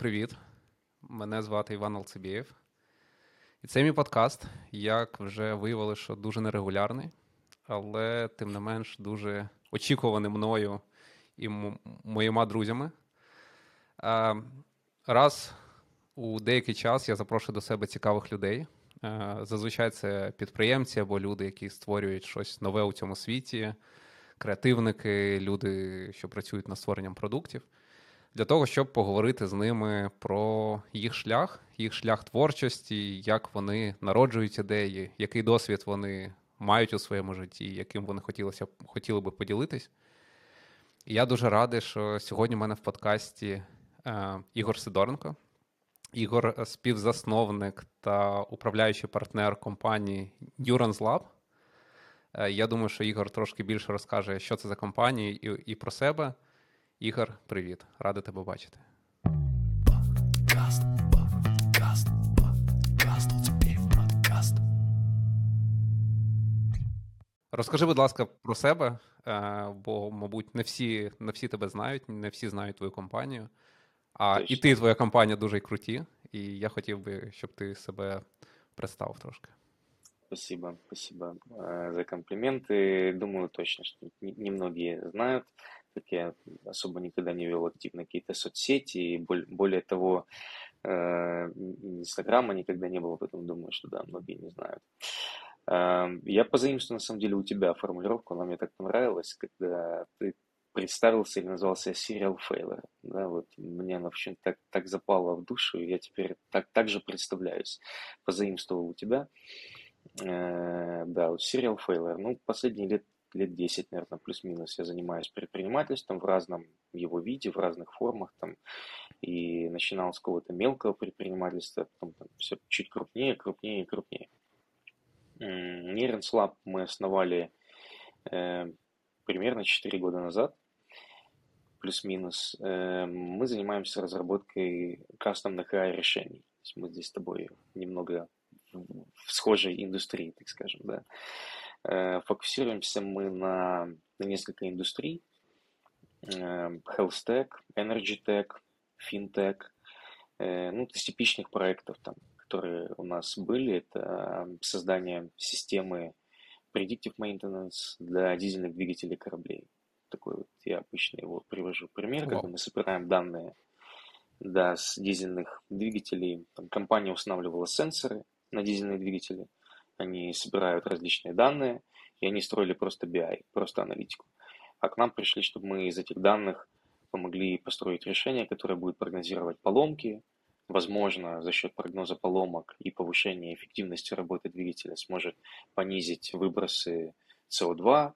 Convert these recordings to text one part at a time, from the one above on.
Привіт, мене звати Іван Алцебєєв. І це мій подкаст, як вже виявилося, що дуже нерегулярний, але тим не менш дуже очікуваний мною і моїми друзями. Раз у деякий час я запрошую до себе цікавих людей. Зазвичай це підприємці або люди, які створюють щось нове у цьому світі, креативники, люди, що працюють над створенням продуктів для того, щоб поговорити з ними про їх шлях, їх шлях творчості, як вони народжують ідеї, який досвід вони мають у своєму житті, яким вони хотілося, хотіли би поділитись. І я дуже радий, що сьогодні в мене в подкасті е, Ігор Сидоренко. Ігор співзасновник та управляючий партнер компанії Neurons Lab. Е, я думаю, що Ігор трошки більше розкаже, що це за компанія, і, і про себе. Ігор, привіт, радий тебе бачити. Подкаст, подкаст, подкаст, подкаст. Розкажи, будь ласка, про себе, е, бо, мабуть, не всі не всі тебе знають, не всі знають твою компанію. А Точно. і ти, твоя компанія дуже круті, і я хотів би, щоб ти себе представив трошки. Спасибо, спасибо э, за комплименты. Думаю, точно, что немногие знают, как я особо никогда не вел активно какие-то соцсети, и более того, э, Инстаграма никогда не было, поэтому думаю, что да, многие не знают. Эм, я позаимствую, на самом деле, у тебя формулировку, она мне так понравилась, когда ты представился или назвался Serial Failure. Да, вот мне она очень так, так запала в душу, и я теперь так, так же представляюсь. Позаимствовал у тебя. Э, да, Serial Failure. Ну, последние лет, лет 10, наверное, плюс-минус я занимаюсь предпринимательством в разном его виде, в разных формах. Там, и начинал с какого-то мелкого предпринимательства, потом там, все чуть крупнее, крупнее и крупнее. Нейренс Lab мы основали э, примерно 4 года назад, плюс-минус. Э, мы занимаемся разработкой кастомных AI-решений. Мы здесь с тобой немного в схожей индустрии, так скажем, да. Э, фокусируемся мы на, на несколько индустрий. Э, health Tech, Energy Tech, FinTech. Э, ну, из типичных проектов, там, которые у нас были, это создание системы Predictive Maintenance для дизельных двигателей кораблей. Такой вот я обычно его привожу пример, когда мы собираем данные да, с дизельных двигателей. Там компания устанавливала сенсоры, на дизельные двигатели. Они собирают различные данные, и они строили просто BI, просто аналитику. А к нам пришли, чтобы мы из этих данных помогли построить решение, которое будет прогнозировать поломки, возможно, за счет прогноза поломок и повышения эффективности работы двигателя сможет понизить выбросы СО2,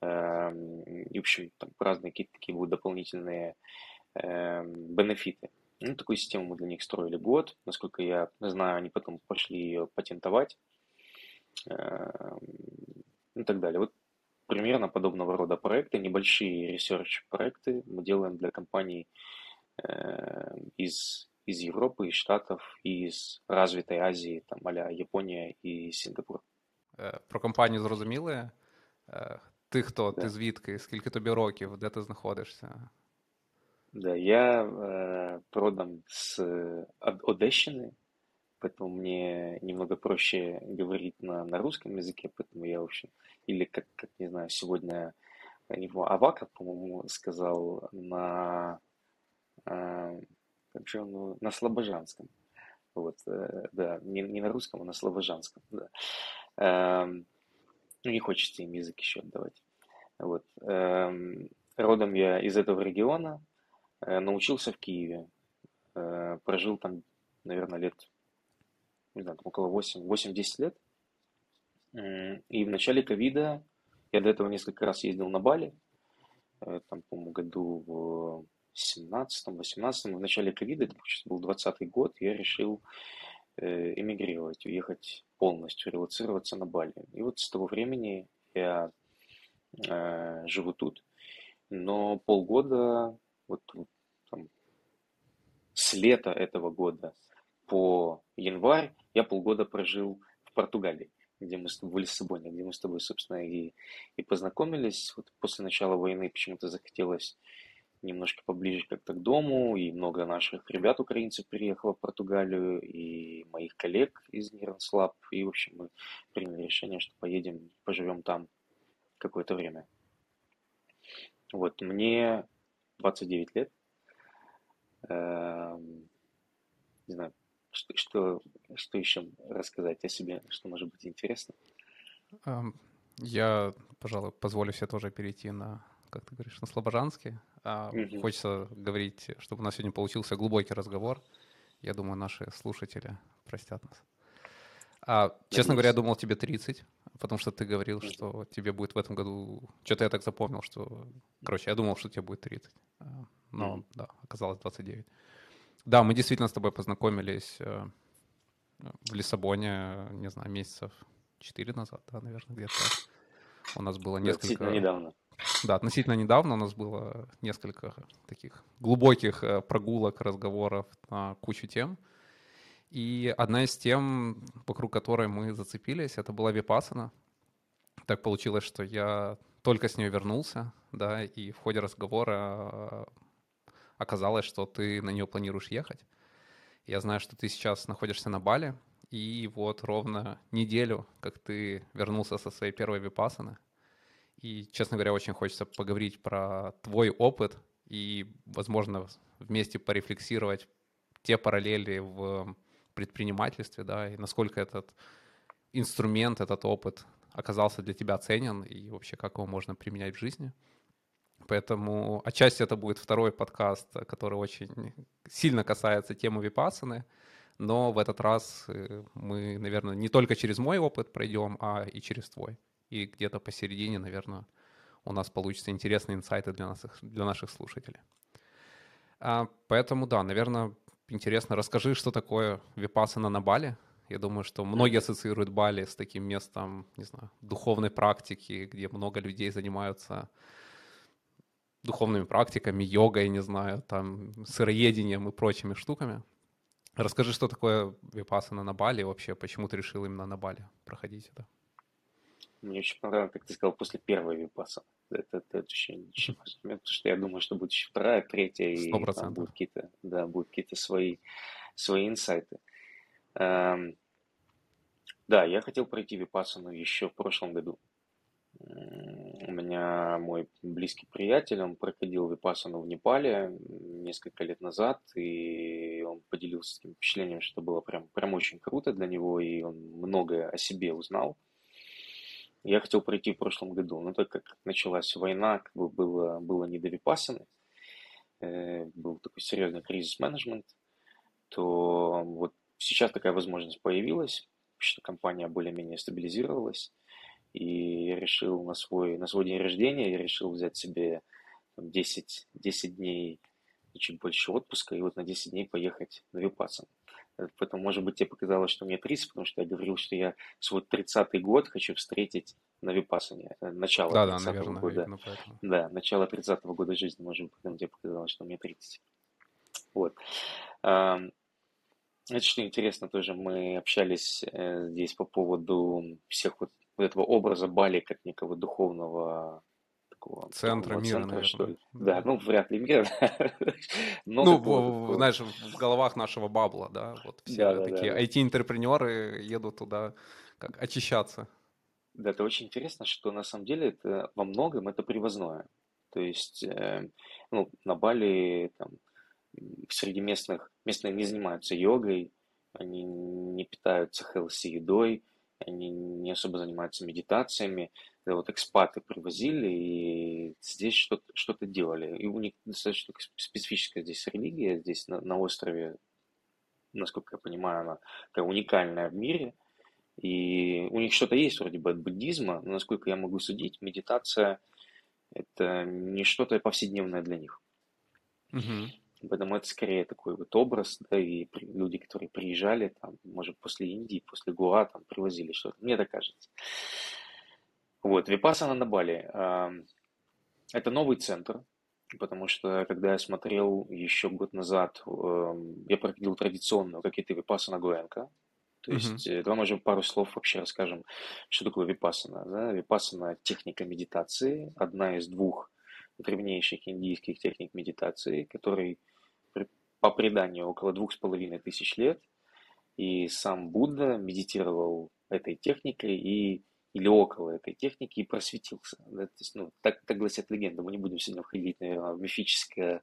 эм, и, в общем, там разные какие-то такие будут дополнительные эм, бенефиты. Ну, такую систему мы для них строили год. Насколько я знаю, они потом пошли ее патентовать и так далее. Вот примерно подобного рода проекты, небольшие ресерч-проекты мы делаем для компаний эм, из, из Европы, из Штатов, из развитой Азии, там, а Япония и Сингапур. Э, про компанію зрозуміли? Ти хто? Да. Ти звідки? Скільки тобі років? Де ти знаходишся? Да, я э, родом с Одещины, поэтому мне немного проще говорить на, на русском языке, поэтому я, в общем, или как, как не знаю, сегодня его Авака, по-моему, сказал на, э, как же он, на слобожанском. Вот, э, да, не, не на русском, а на слобожанском, да. Э, ну, не хочется им язык еще отдавать. Вот. Э, родом я из этого региона, Э, научился в Киеве, э, прожил там, наверное, лет, не знаю, около 8-10 лет. И в начале ковида я до этого несколько раз ездил на Бали, э, там, по-моему, году в 17-18, в начале ковида, это был 20 год, я решил эмигрировать, уехать полностью, релацироваться на Бали. И вот с того времени я э, живу тут, но полгода вот там, с лета этого года по январь я полгода прожил в Португалии, где мы с тобой, в Лиссабоне, где мы с тобой, собственно, и, и познакомились. Вот после начала войны почему-то захотелось немножко поближе как-то к дому, и много наших ребят, украинцев, приехало в Португалию, и моих коллег из Нернс Lab, и, в общем, мы приняли решение, что поедем, поживем там какое-то время. Вот, мне 29 лет. Эм, не знаю, что, что, что еще рассказать о себе, что может быть интересно. Я, пожалуй, позволю себе тоже перейти на, как ты говоришь, на слобожанский. Угу. Хочется говорить, чтобы у нас сегодня получился глубокий разговор. Я думаю, наши слушатели простят нас. А, честно говоря, я думал, тебе 30, потому что ты говорил, что тебе будет в этом году... Что-то я так запомнил, что... Короче, я думал, что тебе будет 30. А, но, mm-hmm. да, оказалось 29. Да, мы действительно с тобой познакомились э, в Лиссабоне, не знаю, месяцев 4 назад, да, наверное, где-то. У нас было несколько... Относительно недавно. Да, относительно недавно у нас было несколько таких глубоких э, прогулок, разговоров на кучу тем. И одна из тем, вокруг которой мы зацепились, это была Випасана. Так получилось, что я только с нее вернулся, да, и в ходе разговора оказалось, что ты на нее планируешь ехать. Я знаю, что ты сейчас находишься на Бали, и вот ровно неделю, как ты вернулся со своей первой випасаны. И, честно говоря, очень хочется поговорить про твой опыт и, возможно, вместе порефлексировать те параллели в предпринимательстве, да, и насколько этот инструмент, этот опыт оказался для тебя ценен и вообще как его можно применять в жизни. Поэтому отчасти это будет второй подкаст, который очень сильно касается темы випасаны, но в этот раз э, мы, наверное, не только через мой опыт пройдем, а и через твой. И где-то посередине, наверное, у нас получатся интересные инсайты для наших, для наших слушателей. А, поэтому, да, наверное, интересно. Расскажи, что такое випасана на Бали. Я думаю, что многие ассоциируют Бали с таким местом, не знаю, духовной практики, где много людей занимаются духовными практиками, йогой, не знаю, там, сыроедением и прочими штуками. Расскажи, что такое випасана на Бали вообще, почему ты решил именно на Бали проходить это? Мне очень понравилось, как ты сказал, после первой випаса. Это, это, это очень, момент, потому что я думаю, что будет еще вторая, третья, и 100%. там будут какие-то, да, будут какие-то свои, свои инсайты. Эм, да, я хотел пройти випасану еще в прошлом году. У меня мой близкий приятель, он проходил випасану в Непале несколько лет назад, и он поделился таким впечатлением, что было прям, прям очень круто для него, и он многое о себе узнал. Я хотел пройти в прошлом году, но так как началась война, как бы было, было не до випасаны, э, был такой серьезный кризис менеджмент, то вот сейчас такая возможность появилась, что компания более-менее стабилизировалась, и я решил на свой, на свой день рождения, я решил взять себе 10, 10 дней, чуть больше отпуска, и вот на 10 дней поехать на Випасан. Поэтому, может быть, тебе показалось, что мне 30, потому что я говорил, что я свой 30-й год хочу встретить на Випасане. Начало да, 30 -го да, наверное, года. Наверное, да, начало 30-го года жизни, может быть, поэтому тебе показалось, что мне 30. Вот. Это что интересно тоже, мы общались э, здесь по поводу всех вот, вот этого образа Бали как некого духовного такого центра мира, центра, наверное. Что ли. Да. да, ну вряд ли мира. ну, в, знаешь, в головах нашего бабла, да, вот все да, такие да, да. IT-интерпренеры едут туда как очищаться. Да, это очень интересно, что на самом деле это во многом это привозное. То есть, э, ну, на Бали там среди местных, местные не занимаются йогой, они не питаются healthy едой, они не особо занимаются медитациями. Это вот экспаты привозили и здесь что-то что делали. И у них достаточно специфическая здесь религия, здесь на, на острове, насколько я понимаю, она такая уникальная в мире. И у них что-то есть вроде бы от буддизма, но насколько я могу судить, медитация это не что-то повседневное для них. Угу. Поэтому это скорее такой вот образ, да, и люди, которые приезжали, там, может, после Индии, после Гуа, там, привозили что-то. Мне так кажется. Вот, Випассана на Бали. Это новый центр, потому что, когда я смотрел еще год назад, я проходил традиционную, как это Випассана Гуэнка. То есть, mm-hmm. давай, можем пару слов вообще расскажем, что такое Випассана. Да? Випассана – техника медитации, одна из двух древнейших индийских техник медитации, который по преданию около двух с половиной тысяч лет, и сам Будда медитировал этой техникой и или около этой техники и просветился. Да? То есть, ну, так, так гласят легенды. Мы не будем сегодня входить, наверное, в мифическое,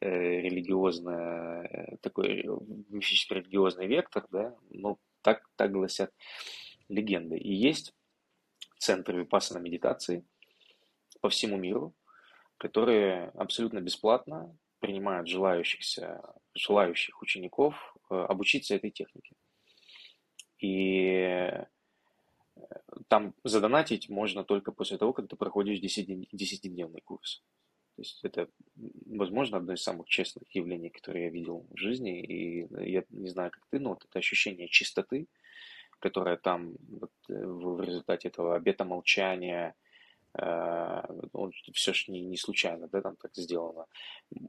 э, религиозное, э, такой мифический религиозный вектор, да, но так, так гласят легенды. И есть центры випассана медитации по всему миру, которые абсолютно бесплатно принимают желающихся, желающих учеников э, обучиться этой технике. И там задонатить можно только после того, когда ты проходишь 10-дневный курс. То есть это, возможно, одно из самых честных явлений, которые я видел в жизни. И я не знаю, как ты, но вот это ощущение чистоты, которое там вот, в результате этого обета молчания, Э, он, все же не, не случайно, да, там так сделано,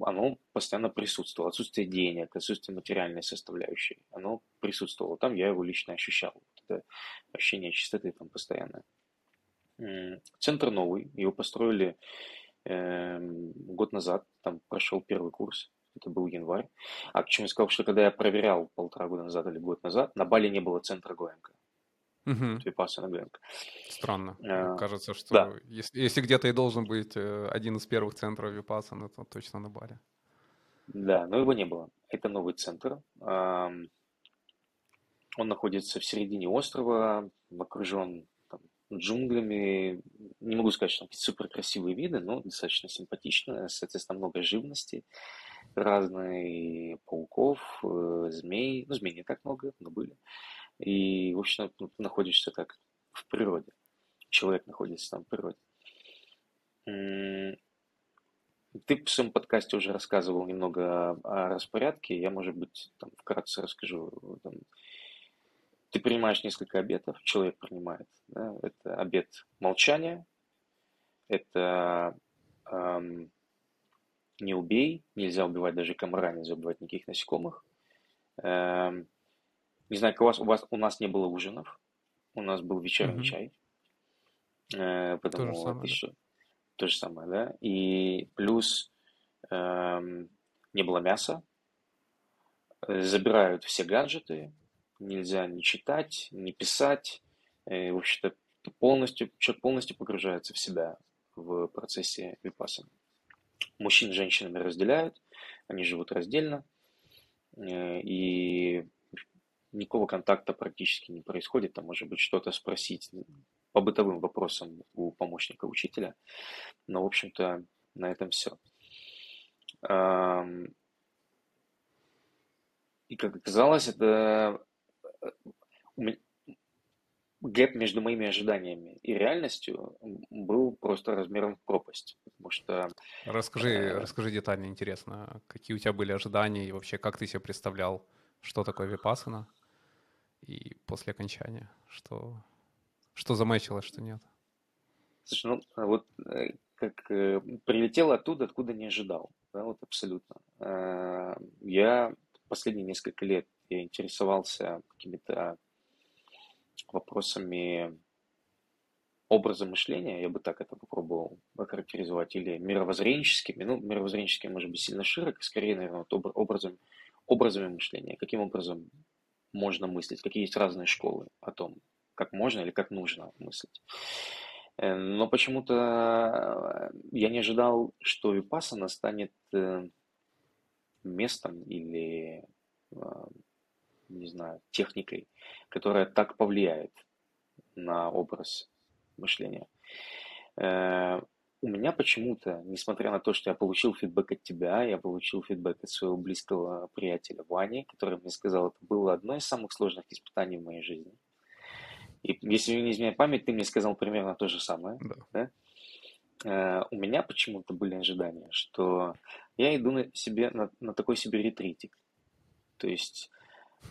оно постоянно присутствовало. Отсутствие денег, отсутствие материальной составляющей, оно присутствовало. Там я его лично ощущал. Вот это ощущение чистоты там постоянно. Центр новый, его построили э, год назад, там прошел первый курс, это был январь. А почему я сказал, что когда я проверял полтора года назад или год назад, на Бали не было центра ГОЭМК. Угу. Випассана Гэнг. Странно. А, Кажется, что да. если, если где-то и должен быть э, один из первых центров Випассана, то точно на Бали. Да, но его не было. Это новый центр. Он находится в середине острова, окружен там, джунглями. Не могу сказать, что там супер красивые виды, но достаточно симпатично. Соответственно, много живности разной, пауков, э, змей. Ну, змей не так много, но были. И, в общем, ну, находишься так в природе. Человек находится там в природе. Ты в своем подкасте уже рассказывал немного о распорядке. Я, может быть, там, вкратце расскажу. Там, ты принимаешь несколько обетов, человек принимает. Да? Это обет молчания, это эм, не убей, нельзя убивать даже комара, нельзя убивать никаких насекомых. Эм, не знаю, как у вас, у вас у нас не было ужинов, у нас был вечерний угу. чай. Э, потому то же самое, еще, да. то же самое, да. И плюс э, не было мяса, э, забирают все гаджеты, нельзя ни читать, ни писать. Э, в общем-то, полностью, человек полностью погружается в себя в процессе випаса. Мужчин с женщинами разделяют, они живут раздельно. Э, и никакого контакта практически не происходит, там может быть что-то спросить по бытовым вопросам у помощника учителя, но, в общем-то, на этом все. И, как оказалось, это э, гэп между моими ожиданиями и реальностью был просто размером в пропасть, потому что... Расскажи, э, расскажи детально, интересно, какие у тебя были ожидания и вообще как ты себе представлял, что такое випасана? И после окончания? Что, что замечилось, что нет? Слушай, ну вот э, как э, прилетел оттуда, откуда не ожидал. Да, вот абсолютно. Э, я последние несколько лет я интересовался какими-то вопросами образа мышления, я бы так это попробовал охарактеризовать, или мировоззренческими, ну, мировоззренческими может быть сильно широко, скорее, наверное, вот образом, образами мышления, каким образом можно мыслить, какие есть разные школы о том, как можно или как нужно мыслить. Э, но почему-то э, я не ожидал, что Випассана станет э, местом или, не знаю, техникой, которая так повлияет на образ мышления у меня почему-то, несмотря на то, что я получил фидбэк от тебя, я получил фидбэк от своего близкого приятеля Вани, который мне сказал, это было одно из самых сложных испытаний в моей жизни. И если не изменяет память, ты мне сказал примерно то же самое. Да. Да? Uh, у меня почему-то были ожидания, что я иду на, себе, на, на такой себе ретритик. То есть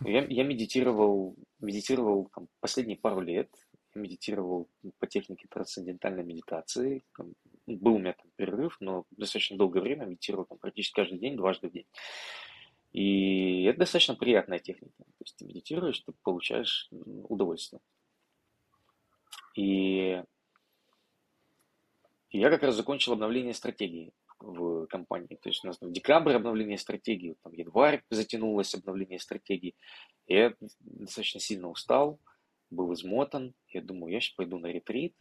я, я медитировал, медитировал там, последние пару лет, медитировал по технике трансцендентальной медитации. Был у меня там перерыв, но достаточно долгое время медитировал там, практически каждый день, дважды в день. И это достаточно приятная техника. То есть ты медитируешь, ты получаешь удовольствие. И я как раз закончил обновление стратегии в компании. То есть у нас в декабре обновление стратегии, там январь затянулось обновление стратегии. И я достаточно сильно устал, был измотан. Я думаю, я сейчас пойду на ретрит,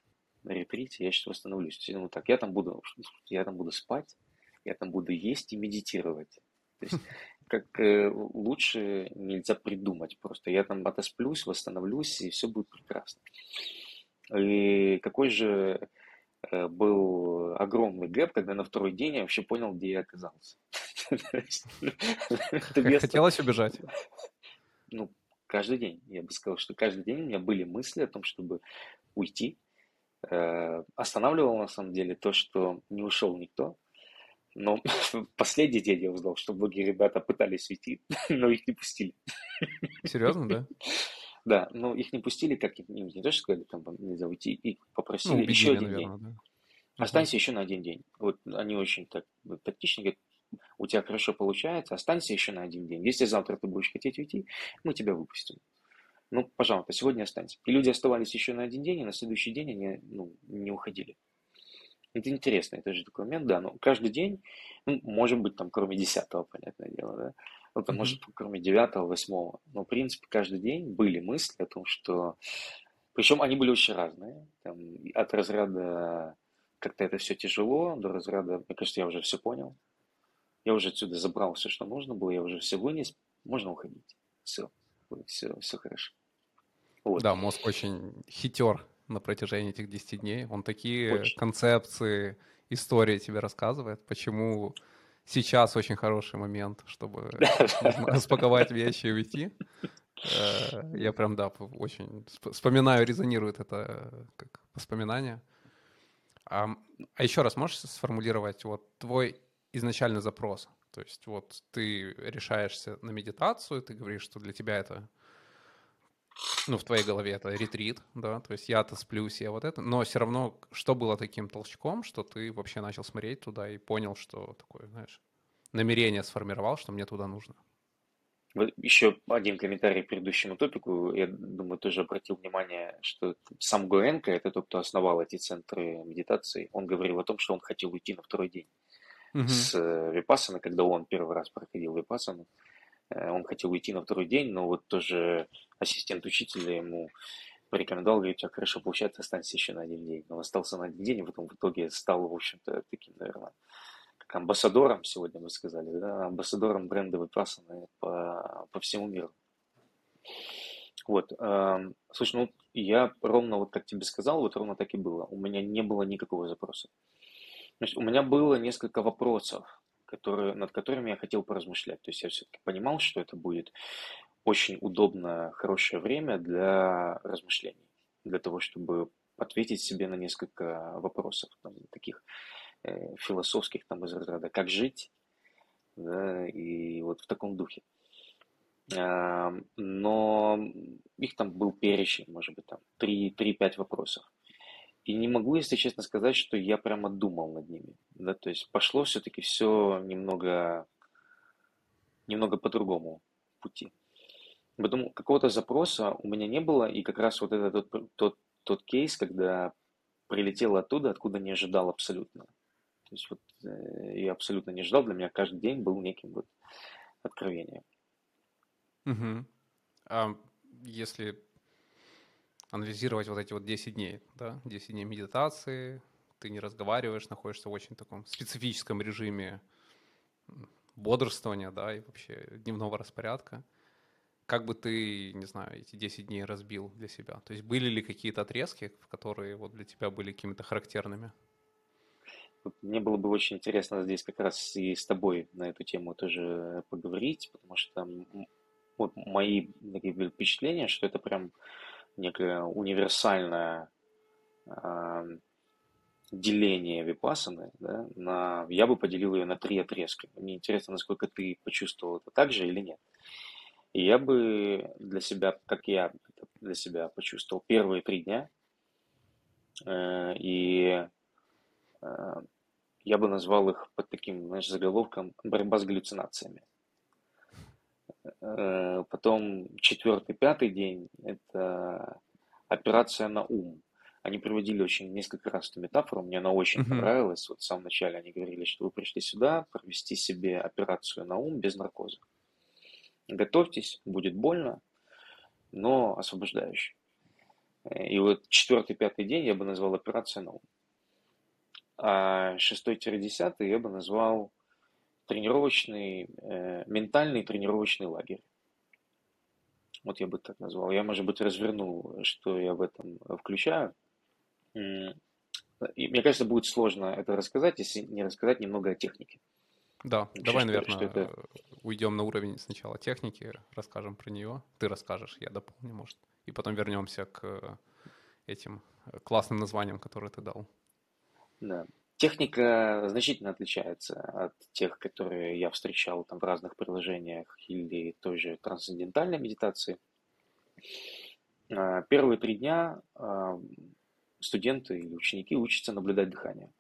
на ретрите я сейчас восстановлюсь. Я думаю, так, я там буду, я там буду спать, я там буду есть и медитировать. То есть как э, лучше нельзя придумать просто. Я там отосплюсь, восстановлюсь, и все будет прекрасно. И какой же э, был огромный гэп, когда на второй день я вообще понял, где я оказался. Хотелось убежать? Ну, каждый день. Я бы сказал, что каждый день у меня были мысли о том, чтобы уйти. Э, останавливал на самом деле то, что не ушел никто. Но последний день я узнал, что многие ребята пытались уйти, но их не пустили. Серьезно, да? Да, но их не пустили, как им не то, что сказали, там нельзя уйти, и попросили ну, еще один наверное, день. Да. Останься еще на один день. Вот они очень так тактично говорят, у тебя хорошо получается, останься еще на один день. Если завтра ты будешь хотеть уйти, мы тебя выпустим. Ну, пожалуйста, сегодня останься. И люди оставались еще на один день, и на следующий день они ну, не уходили. Это интересно, это же такой момент, да, но каждый день, ну, может быть, там, кроме десятого, понятное дело, да, ну, там, mm-hmm. может, кроме девятого, восьмого, но, в принципе, каждый день были мысли о том, что, причем они были очень разные, там, от разряда как-то это все тяжело, до разряда, мне кажется, я уже все понял, я уже отсюда забрал все, что нужно было, я уже все вынес, можно уходить, все, все, все хорошо. Вот. Да, мозг очень хитер на протяжении этих 10 дней. Он такие очень. концепции, истории тебе рассказывает, почему сейчас очень хороший момент, чтобы распаковать вещи и уйти. Э, я прям, да, очень вспоминаю, резонирует это как воспоминание. А, а еще раз можешь сформулировать вот твой изначальный запрос? То есть вот ты решаешься на медитацию, ты говоришь, что для тебя это ну, в твоей голове это ретрит, да, то есть я-то сплюсь, я вот это, но все равно, что было таким толчком, что ты вообще начал смотреть туда и понял, что такое, знаешь, намерение сформировал, что мне туда нужно. Вот еще один комментарий к предыдущему топику. Я думаю, тоже обратил внимание, что сам Гоенко, это тот, кто основал эти центры медитации, он говорил о том, что он хотел уйти на второй день угу. с Випассана, когда он первый раз проходил Випассану. Э, он хотел уйти на второй день, но вот тоже ассистент учителя ему порекомендовал, говорит, тебя хорошо получается, останься еще на один день. Он остался на один день, и потом в итоге стал, в общем-то, таким, наверное, как амбассадором, сегодня мы сказали, да, амбассадором бренда Vipassana по, по всему миру. Вот, э, слушай, ну, я ровно, вот как тебе сказал, вот ровно так и было. У меня не было никакого запроса. Значит, у меня было несколько вопросов, которые, над которыми я хотел поразмышлять. То есть я все-таки понимал, что это будет очень удобное, хорошее время для размышлений, для того, чтобы ответить себе на несколько вопросов, там, таких э, философских, там, из разряда «как жить?», да, и вот в таком духе. А, но их там был перечень, может быть, там 3-5 вопросов. И не могу, если честно сказать, что я прямо думал над ними. Да? То есть пошло все-таки все немного, немного по-другому пути. Поэтому какого-то запроса у меня не было, и как раз вот этот тот, тот, тот кейс, когда прилетел оттуда, откуда не ожидал абсолютно. То есть вот э, я абсолютно не ожидал, для меня каждый день был неким вот откровением. Угу. А если анализировать вот эти вот 10 дней, да, 10 дней медитации, ты не разговариваешь, находишься в очень таком специфическом режиме бодрствования, да, и вообще дневного распорядка. Как бы ты, не знаю, эти 10 дней разбил для себя? То есть были ли какие-то отрезки, которые вот для тебя были какими-то характерными? Мне было бы очень интересно здесь как раз и с тобой на эту тему тоже поговорить, потому что вот мои такие впечатления, что это прям некое универсальное э, деление випасаны, да, на, я бы поделил ее на три отрезка. Мне интересно, насколько ты почувствовал это так же или нет. И я бы для себя, как я для себя почувствовал, первые три дня, э, и э, я бы назвал их под таким, знаешь, заголовком «Борьба с галлюцинациями». Потом четвертый, пятый день – это операция на ум. Они приводили очень несколько раз эту метафору, мне она очень Мгм. понравилась. Вот в самом начале они говорили, что вы пришли сюда провести себе операцию на ум без наркоза. Готовьтесь, будет больно, но освобождающе. Э, И вот четвертый-пятый день я бы назвал операция на ум. А шестой-десятый я бы назвал тренировочный, э, ментальный тренировочный лагерь. Вот я бы так назвал. Я, может быть, развернул, что я в этом включаю. И мне кажется, будет сложно это рассказать, если не рассказать немного о технике. Да, Вообще, давай, что- наверное, что это? уйдем на уровень сначала техники, расскажем про нее. Ты расскажешь, я дополню, может. И потом вернемся к э, этим э, классным названиям, которые ты дал. Да. Техника значительно отличается от тех, которые я встречал там в разных приложениях или той же трансцендентальной медитации. А, Первые три дня а, студенты или ученики учатся наблюдать дыхание.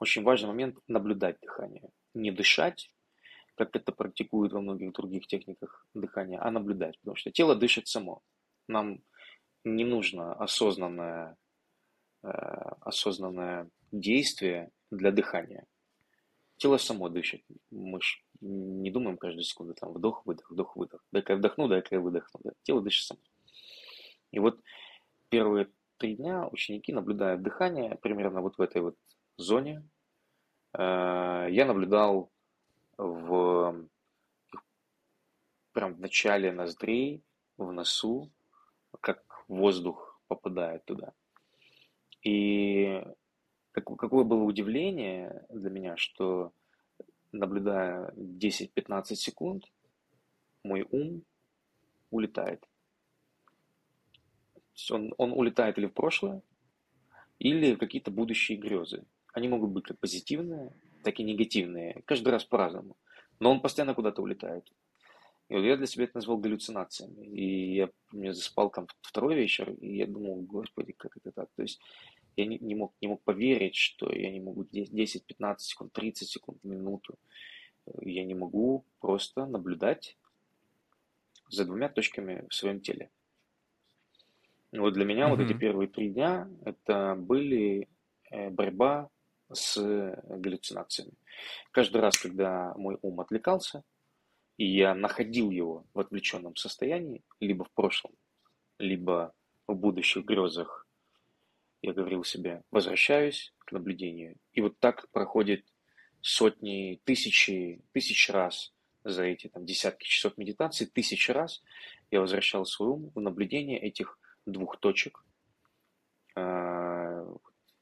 Очень важный момент – наблюдать дыхание. Не дышать, как это практикуют во многих других техниках дыхания, а наблюдать, потому что тело дышит само. Нам не нужно осознанное, э, осознанное действие для дыхания. Тело само дышит. Мы ж не думаем каждую секунду, там, вдох-выдох, вдох-выдох. Дай-ка я вдохну, дай-ка я выдохну. Да. Тело дышит само. И вот первые три дня ученики наблюдают дыхание примерно вот в этой вот зоне. Э, Я наблюдал в прям в начале ноздрей, в носу, как воздух попадает туда. И как- какое было удивление для меня, что наблюдая 10-15 секунд, мой ум улетает. Он, он улетает или в прошлое, или в какие-то будущие грезы. Они могут быть как позитивные, так и негативные, каждый раз по-разному. Но он постоянно куда-то улетает. И вот я для себя это назвал галлюцинациями. И я мне заспал там второй вечер, и я думал, господи, как это так? То есть я не, не мог, не мог поверить, что я не могу 10-15 секунд, 30 секунд, минуту. Я не могу просто наблюдать за двумя точками в своем теле. Вот для меня вот эти первые три дня это были э, борьба с галлюцинациями. Каждый раз, когда мой ум отвлекался, и я находил его в отвлеченном состоянии, либо в прошлом, либо в будущих грезах, я говорил себе, возвращаюсь к наблюдению. И вот так проходит сотни, тысячи, тысяч раз за эти там, десятки часов медитации, тысячи раз я возвращал свой ум в наблюдение этих двух точек э,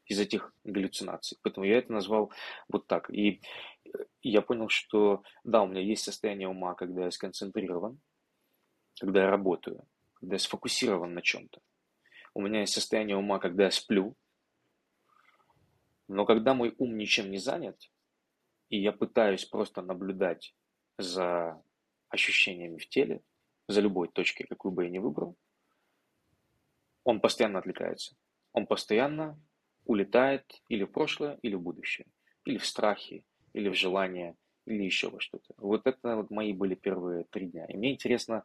из этих галлюцинаций. Поэтому я это назвал вот так. И я понял, что да, у меня есть состояние ума, когда я сконцентрирован, когда я работаю, когда я сфокусирован на чем-то. У меня есть состояние ума, когда я сплю. Но когда мой ум ничем не занят, и я пытаюсь просто наблюдать за ощущениями в теле, за любой точкой, какую бы я ни выбрал, он постоянно отвлекается. Он постоянно улетает или в прошлое, или в будущее, или в страхе, или в желание, или еще во что-то. Вот это вот мои были первые три дня. И мне интересно,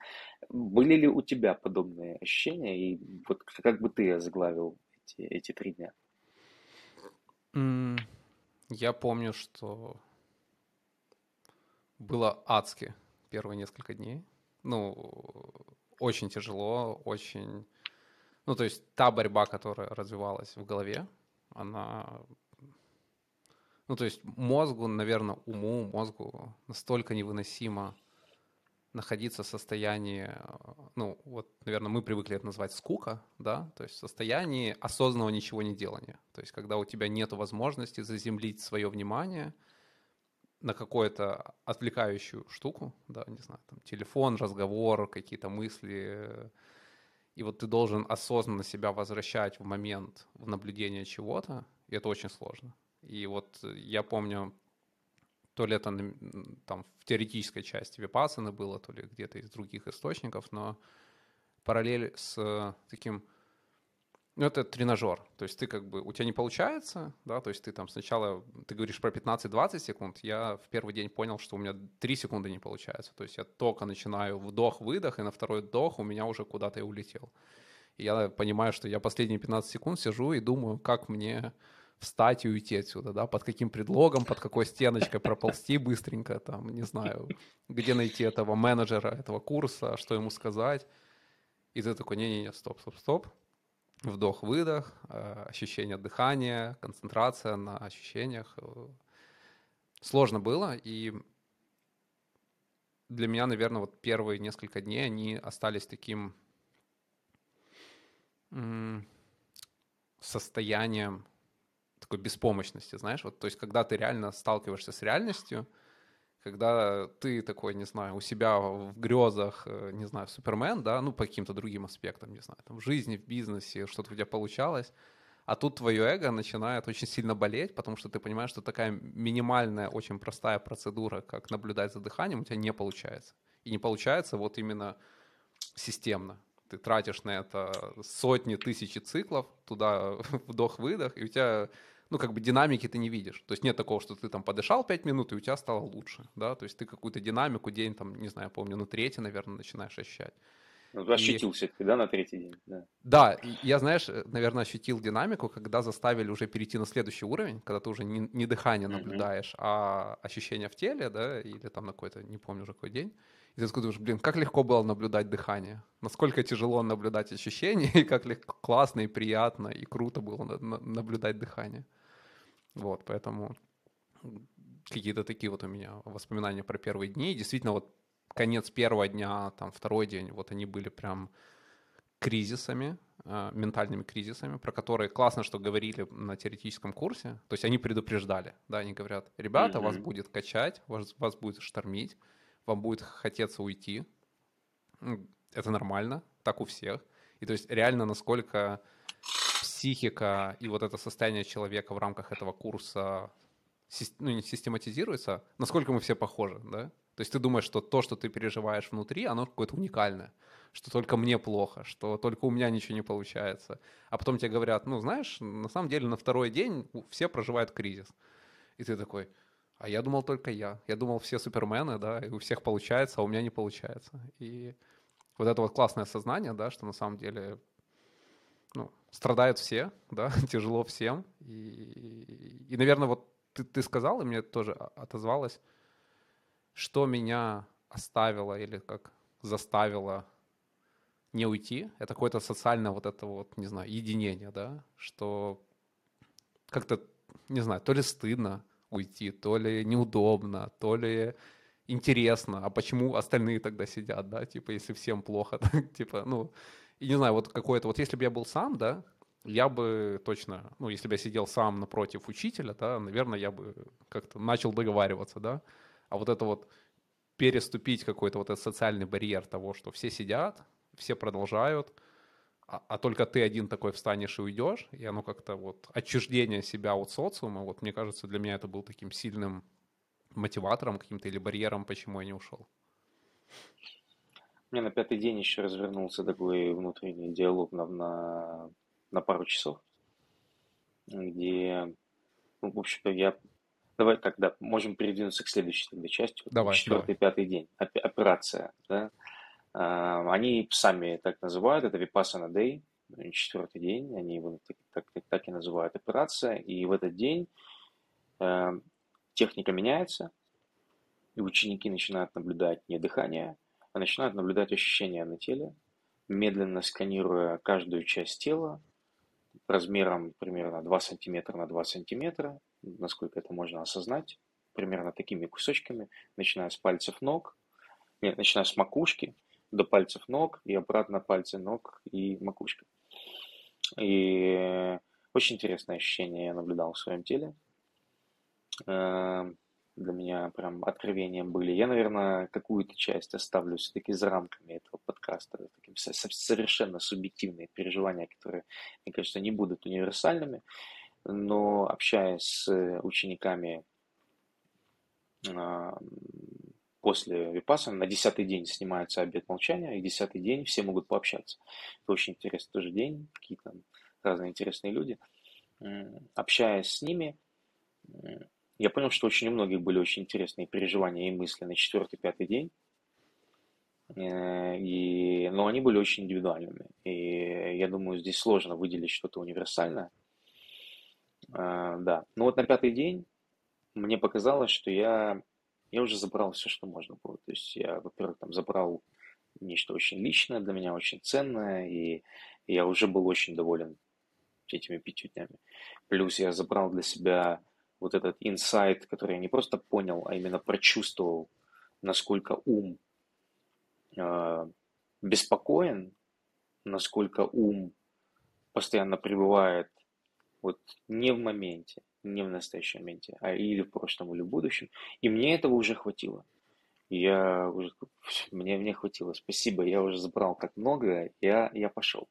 были ли у тебя подобные ощущения, и вот как бы ты озаглавил эти, эти три дня? Я помню, что было адски первые несколько дней. Ну, очень тяжело, очень... Ну, то есть та борьба, которая развивалась в голове, она... Ну, то есть мозгу, наверное, уму, мозгу настолько невыносимо находиться в состоянии, ну, вот, наверное, мы привыкли это назвать скука, да, то есть в состоянии осознанного ничего не делания. То есть когда у тебя нет возможности заземлить свое внимание на какую-то отвлекающую штуку, да, не знаю, там, телефон, разговор, какие-то мысли, и вот ты должен осознанно себя возвращать в момент в наблюдение чего-то, и это очень сложно. И вот э, я помню, то ли это там в теоретической части випассаны было, то ли где-то из других источников, но параллель с э, таким, ну, это тренажер, то есть ты как бы, у тебя не получается, да, то есть ты там сначала, ты говоришь про 15-20 секунд, я в первый день понял, что у меня 3 секунды не получается, то есть я только начинаю вдох-выдох, и на второй вдох у меня уже куда-то и улетел. И я понимаю, что я последние 15 секунд сижу и думаю, как мне встать и уйти отсюда, да, под каким предлогом, под какой стеночкой проползти быстренько, там, не знаю, где найти этого менеджера этого курса, что ему сказать. И ты такой, не-не-не, стоп, стоп, стоп. Вдох-выдох, э, ощущение дыхания, концентрация на ощущениях. Сложно было, и для меня, наверное, вот первые несколько дней они остались таким состоянием такой беспомощности, знаешь, вот, то есть, когда ты реально сталкиваешься с реальностью, когда ты такой, не знаю, у себя в грезах, э, не знаю, Супермен, да, ну, по каким-то другим аспектам, не знаю, там, в жизни, в бизнесе, что-то у тебя получалось, а тут твое эго начинает очень сильно болеть, потому что ты понимаешь, что такая минимальная, очень простая процедура, как наблюдать за дыханием, у тебя не получается. И не получается вот именно системно. Ты тратишь на это сотни, тысячи циклов, туда вдох-выдох, и у тебя ну, как бы динамики ты не видишь. То есть нет такого, что ты там подышал 5 минут, и у тебя стало лучше, да, то есть ты какую-то динамику день, там, не знаю, помню, на третий, наверное, начинаешь ощущать. Ну, ты ощутил и... все-таки, да, на третий день? Да, да я, знаешь, наверное, ощутил динамику, когда заставили уже перейти на следующий уровень, когда ты уже не, не дыхание наблюдаешь, mm-hmm. а ощущения в теле, да, или там на какой-то, не помню уже какой день. И ты думаешь, блин, как легко было наблюдать дыхание, насколько тяжело наблюдать ощущения, и как легко, классно и приятно и круто было на, на, наблюдать дыхание. Вот, поэтому какие-то такие вот у меня воспоминания про первые дни. Действительно, вот конец первого дня, там второй день, вот они были прям кризисами, э, ментальными кризисами, про которые классно, что говорили на теоретическом курсе. То есть они предупреждали, да, они говорят, ребята, mm-hmm. вас будет качать, вас, вас будет штормить, вам будет хотеться уйти. Это нормально, так у всех. И то есть реально насколько психика и вот это состояние человека в рамках этого курса ну, не систематизируется, насколько мы все похожи, да? То есть ты думаешь, что то, что ты переживаешь внутри, оно какое-то уникальное, что только мне плохо, что только у меня ничего не получается. А потом тебе говорят, ну, знаешь, на самом деле на второй день все проживают кризис. И ты такой, а я думал только я. Я думал, все супермены, да, и у всех получается, а у меня не получается. И вот это вот классное сознание, да, что на самом деле ну, страдают все, да, тяжело всем. И, и, наверное, вот ты, ты сказал, и мне тоже отозвалось, что меня оставило или как заставило не уйти, это какое-то социальное вот это вот, не знаю, единение, да, что как-то, не знаю, то ли стыдно уйти, то ли неудобно, то ли интересно, а почему остальные тогда сидят, да, типа, если всем плохо, так, типа, ну, и не знаю, вот какое-то, вот если бы я был сам, да, я бы точно, ну, если бы я сидел сам напротив учителя, да, наверное, я бы как-то начал договариваться, да, а вот это вот переступить какой-то вот этот социальный барьер того, что все сидят, все продолжают, а, а только ты один такой встанешь и уйдешь, и оно как-то вот отчуждение себя от социума, вот мне кажется, для меня это был таким сильным мотиватором каким-то или барьером, почему я не ушел. У меня на пятый день еще развернулся такой внутренний диалог на, на, на пару часов, где, ну, в общем-то, я... Давай тогда можем передвинуться к следующей тогда части. Давай, Четвертый, давай. пятый день. Операция, да. А, они сами так называют, это Vipassana Day, четвертый день, они его так, так, так и называют операция, и в этот день э, техника меняется, и ученики начинают наблюдать не дыхание, начинают наблюдать ощущения на теле, медленно сканируя каждую часть тела размером примерно 2 см на 2 см, насколько это можно осознать, примерно такими кусочками, начиная с пальцев ног, нет, начиная с макушки до пальцев ног и обратно пальцы ног и макушка. И очень интересное ощущение я наблюдал в своем теле. Для меня прям откровением были. Я, наверное, какую-то часть оставлю все-таки за рамками этого подкаста. Таким совершенно субъективные переживания, которые, мне кажется, не будут универсальными. Но общаясь с учениками после Випаса, на десятый день снимается обед молчания, и десятый день все могут пообщаться. Это очень интересный тоже день, какие-то разные интересные люди. Общаясь с ними, я понял, что очень у многих были очень интересные переживания и мысли на четвертый-пятый день. Э, и, но они были очень индивидуальными. И я думаю, здесь сложно выделить что-то универсальное. Э, да. Но вот на пятый день мне показалось, что я, я уже забрал все, что можно было. То есть я, во-первых, там забрал нечто очень личное для меня, очень ценное, и я уже был очень доволен этими пятью днями. Плюс я забрал для себя вот этот инсайт, который я не просто понял, а именно прочувствовал, насколько ум э, беспокоен, насколько ум постоянно пребывает вот не в моменте, не в настоящем моменте, а или в прошлом, или в будущем. И мне этого уже хватило. Я уже, мне, мне хватило. Спасибо, я уже забрал так много, я, я пошел.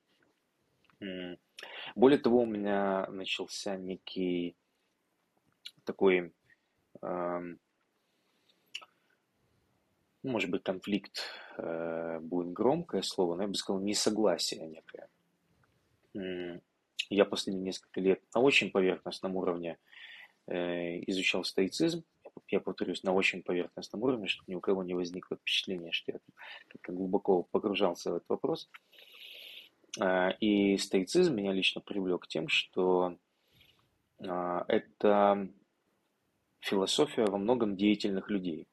Более того, у меня начался некий такой, эм, может быть, конфликт э, будет громкое слово, но я бы сказал несогласие некое. Я последние несколько лет на очень поверхностном уровне э, изучал стоицизм. Я повторюсь, на очень поверхностном уровне, чтобы ни у кого не возникло впечатление, что я как-то глубоко погружался в этот вопрос. Э, и стоицизм меня лично привлек тем, что это философия во многом деятельных людей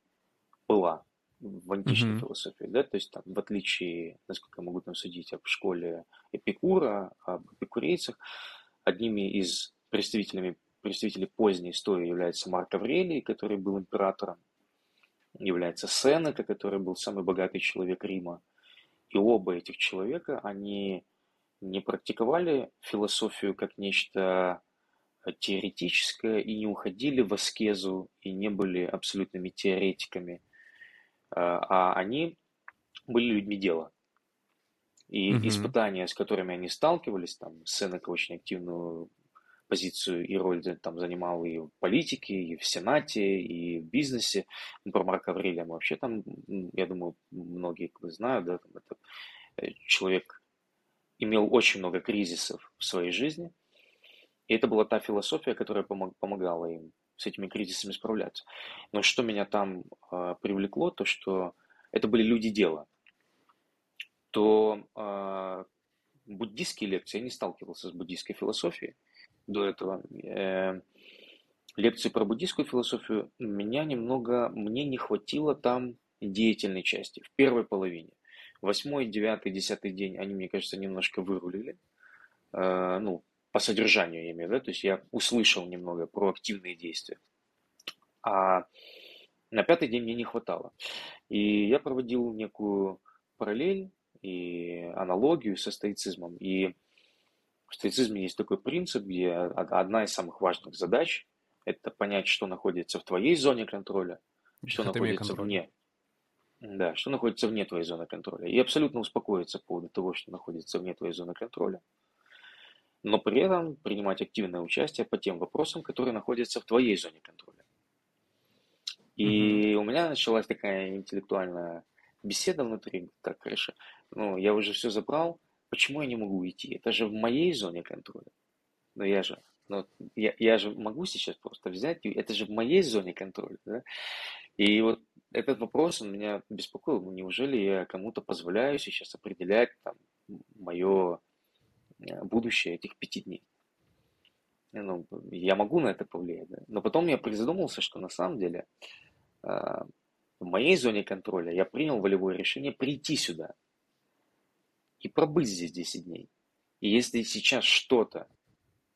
была в античной mm-hmm. философии, да, то есть там, в отличие, насколько я могу там судить, об школе Эпикура, об эпикурейцах, одними из представителями, представителей поздней истории является Марк Аврелий, который был императором, является Сенека, который был самый богатый человек Рима, и оба этих человека, они не практиковали философию как нечто теоретическое и не уходили в аскезу и не были абсолютными теоретиками, а, а они были людьми дела. И mm-hmm. испытания, с которыми они сталкивались, там Сенека очень активную позицию и роль там занимал и в политике, и в Сенате, и в бизнесе. Ну, про Марка Аврелия мы вообще там, я думаю, многие знают, да, там это э, человек имел очень много кризисов в своей жизни – и это была та философия, которая помогала им с этими кризисами справляться. Но что меня там э, привлекло, то что это были люди дела. То э, буддийские лекции, я не сталкивался с буддийской философией до этого. Э, лекции про буддийскую философию меня немного, мне не хватило там деятельной части в первой половине. Восьмой, девятый, десятый день они, мне кажется, немножко вырулили. Э, ну, по содержанию я имею в виду, то есть я услышал немного про активные действия. А на пятый день мне не хватало. И я проводил некую параллель и аналогию со стоицизмом. И в стоицизме есть такой принцип, где одна из самых важных задач – это понять, что находится в твоей зоне контроля, что это находится вне. Да, что находится вне твоей зоны контроля. И абсолютно успокоиться по поводу того, что находится вне твоей зоны контроля – но при этом принимать активное участие по тем вопросам, которые находятся в твоей зоне контроля. И mm-hmm. у меня началась такая интеллектуальная беседа внутри, так, хорошо, ну, я уже все забрал, почему я не могу уйти? Это же в моей зоне контроля. Но я же, ну, я, я же могу сейчас просто взять, это же в моей зоне контроля, да? И вот этот вопрос он меня беспокоил. Ну, неужели я кому-то позволяю сейчас определять там мое будущее этих пяти дней. Ну, я могу на это повлиять, да? но потом я призадумался, что на самом деле э, в моей зоне контроля я принял волевое решение прийти сюда и пробыть здесь 10 дней. И если сейчас что-то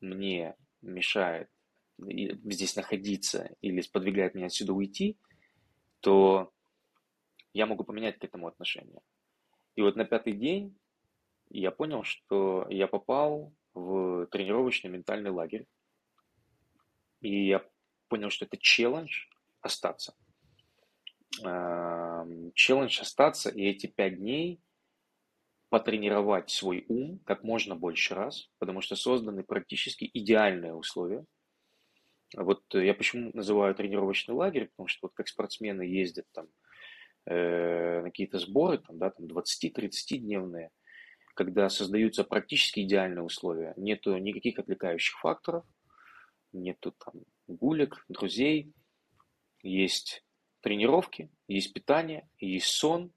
мне мешает здесь находиться или сподвигает меня отсюда уйти, то я могу поменять к этому отношение. И вот на пятый день я понял, что я попал в тренировочный ментальный лагерь. И я понял, что это челлендж остаться. Челлендж остаться и эти пять дней потренировать свой ум как можно больше раз, потому что созданы практически идеальные условия. Вот я почему называю тренировочный лагерь, потому что вот как спортсмены ездят там э, на какие-то сборы, там, да, там 20-30 дневные, когда создаются практически идеальные условия. Нету никаких отвлекающих факторов, нету там гулек, друзей, есть тренировки, есть питание, есть сон,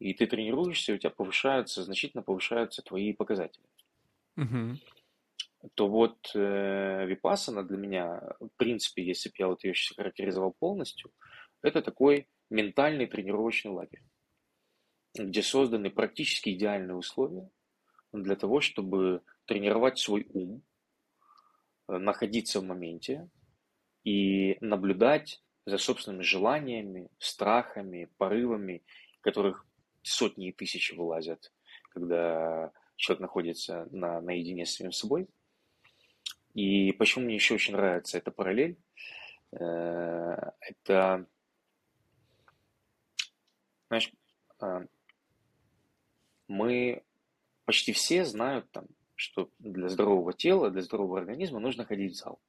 и ты тренируешься, у тебя повышаются, значительно повышаются твои показатели. Мгм. То вот э, випассана для меня, в принципе, если бы я вот ее сейчас характеризовал полностью, это такой ментальный тренировочный лагерь, где созданы практически идеальные условия для того, чтобы тренировать свой ум, э, находиться в моменте и наблюдать за собственными желаниями, страхами, порывами, которых сотни и тысячи вылазят, когда человек находится на, наедине с самим собой. И почему мне еще очень нравится эта параллель? Э, это, знаешь, а, мы почти все знают там, что для здорового тела, для здорового организма нужно ходить в зал.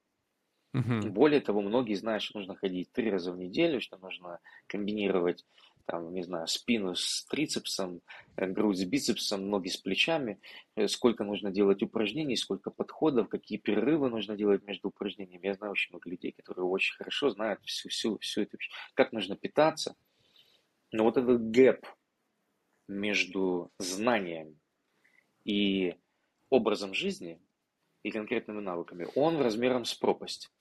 Мгм. Более того, многие знают, что нужно ходить три раза в неделю, что нужно комбинировать, там, не знаю, спину с трицепсом, э, грудь с бицепсом, ноги с плечами, э, сколько нужно делать упражнений, сколько подходов, какие перерывы нужно делать между упражнениями. Я знаю очень много людей, которые очень хорошо знают всю, всю, всю эту, как нужно питаться. Но вот этот гэп между знанием и образом жизни и конкретными навыками, он размером с пропасть.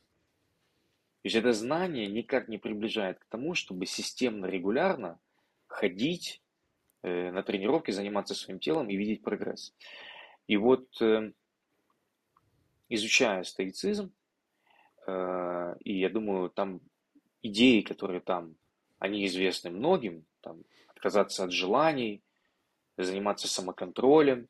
То есть это знание никак не приближает к тому, чтобы системно, регулярно ходить э, на тренировки, заниматься своим телом и видеть прогресс. И вот э, изучая стоицизм, э, и я думаю, там идеи, которые там, они известны многим, там, отказаться от желаний, заниматься самоконтролем,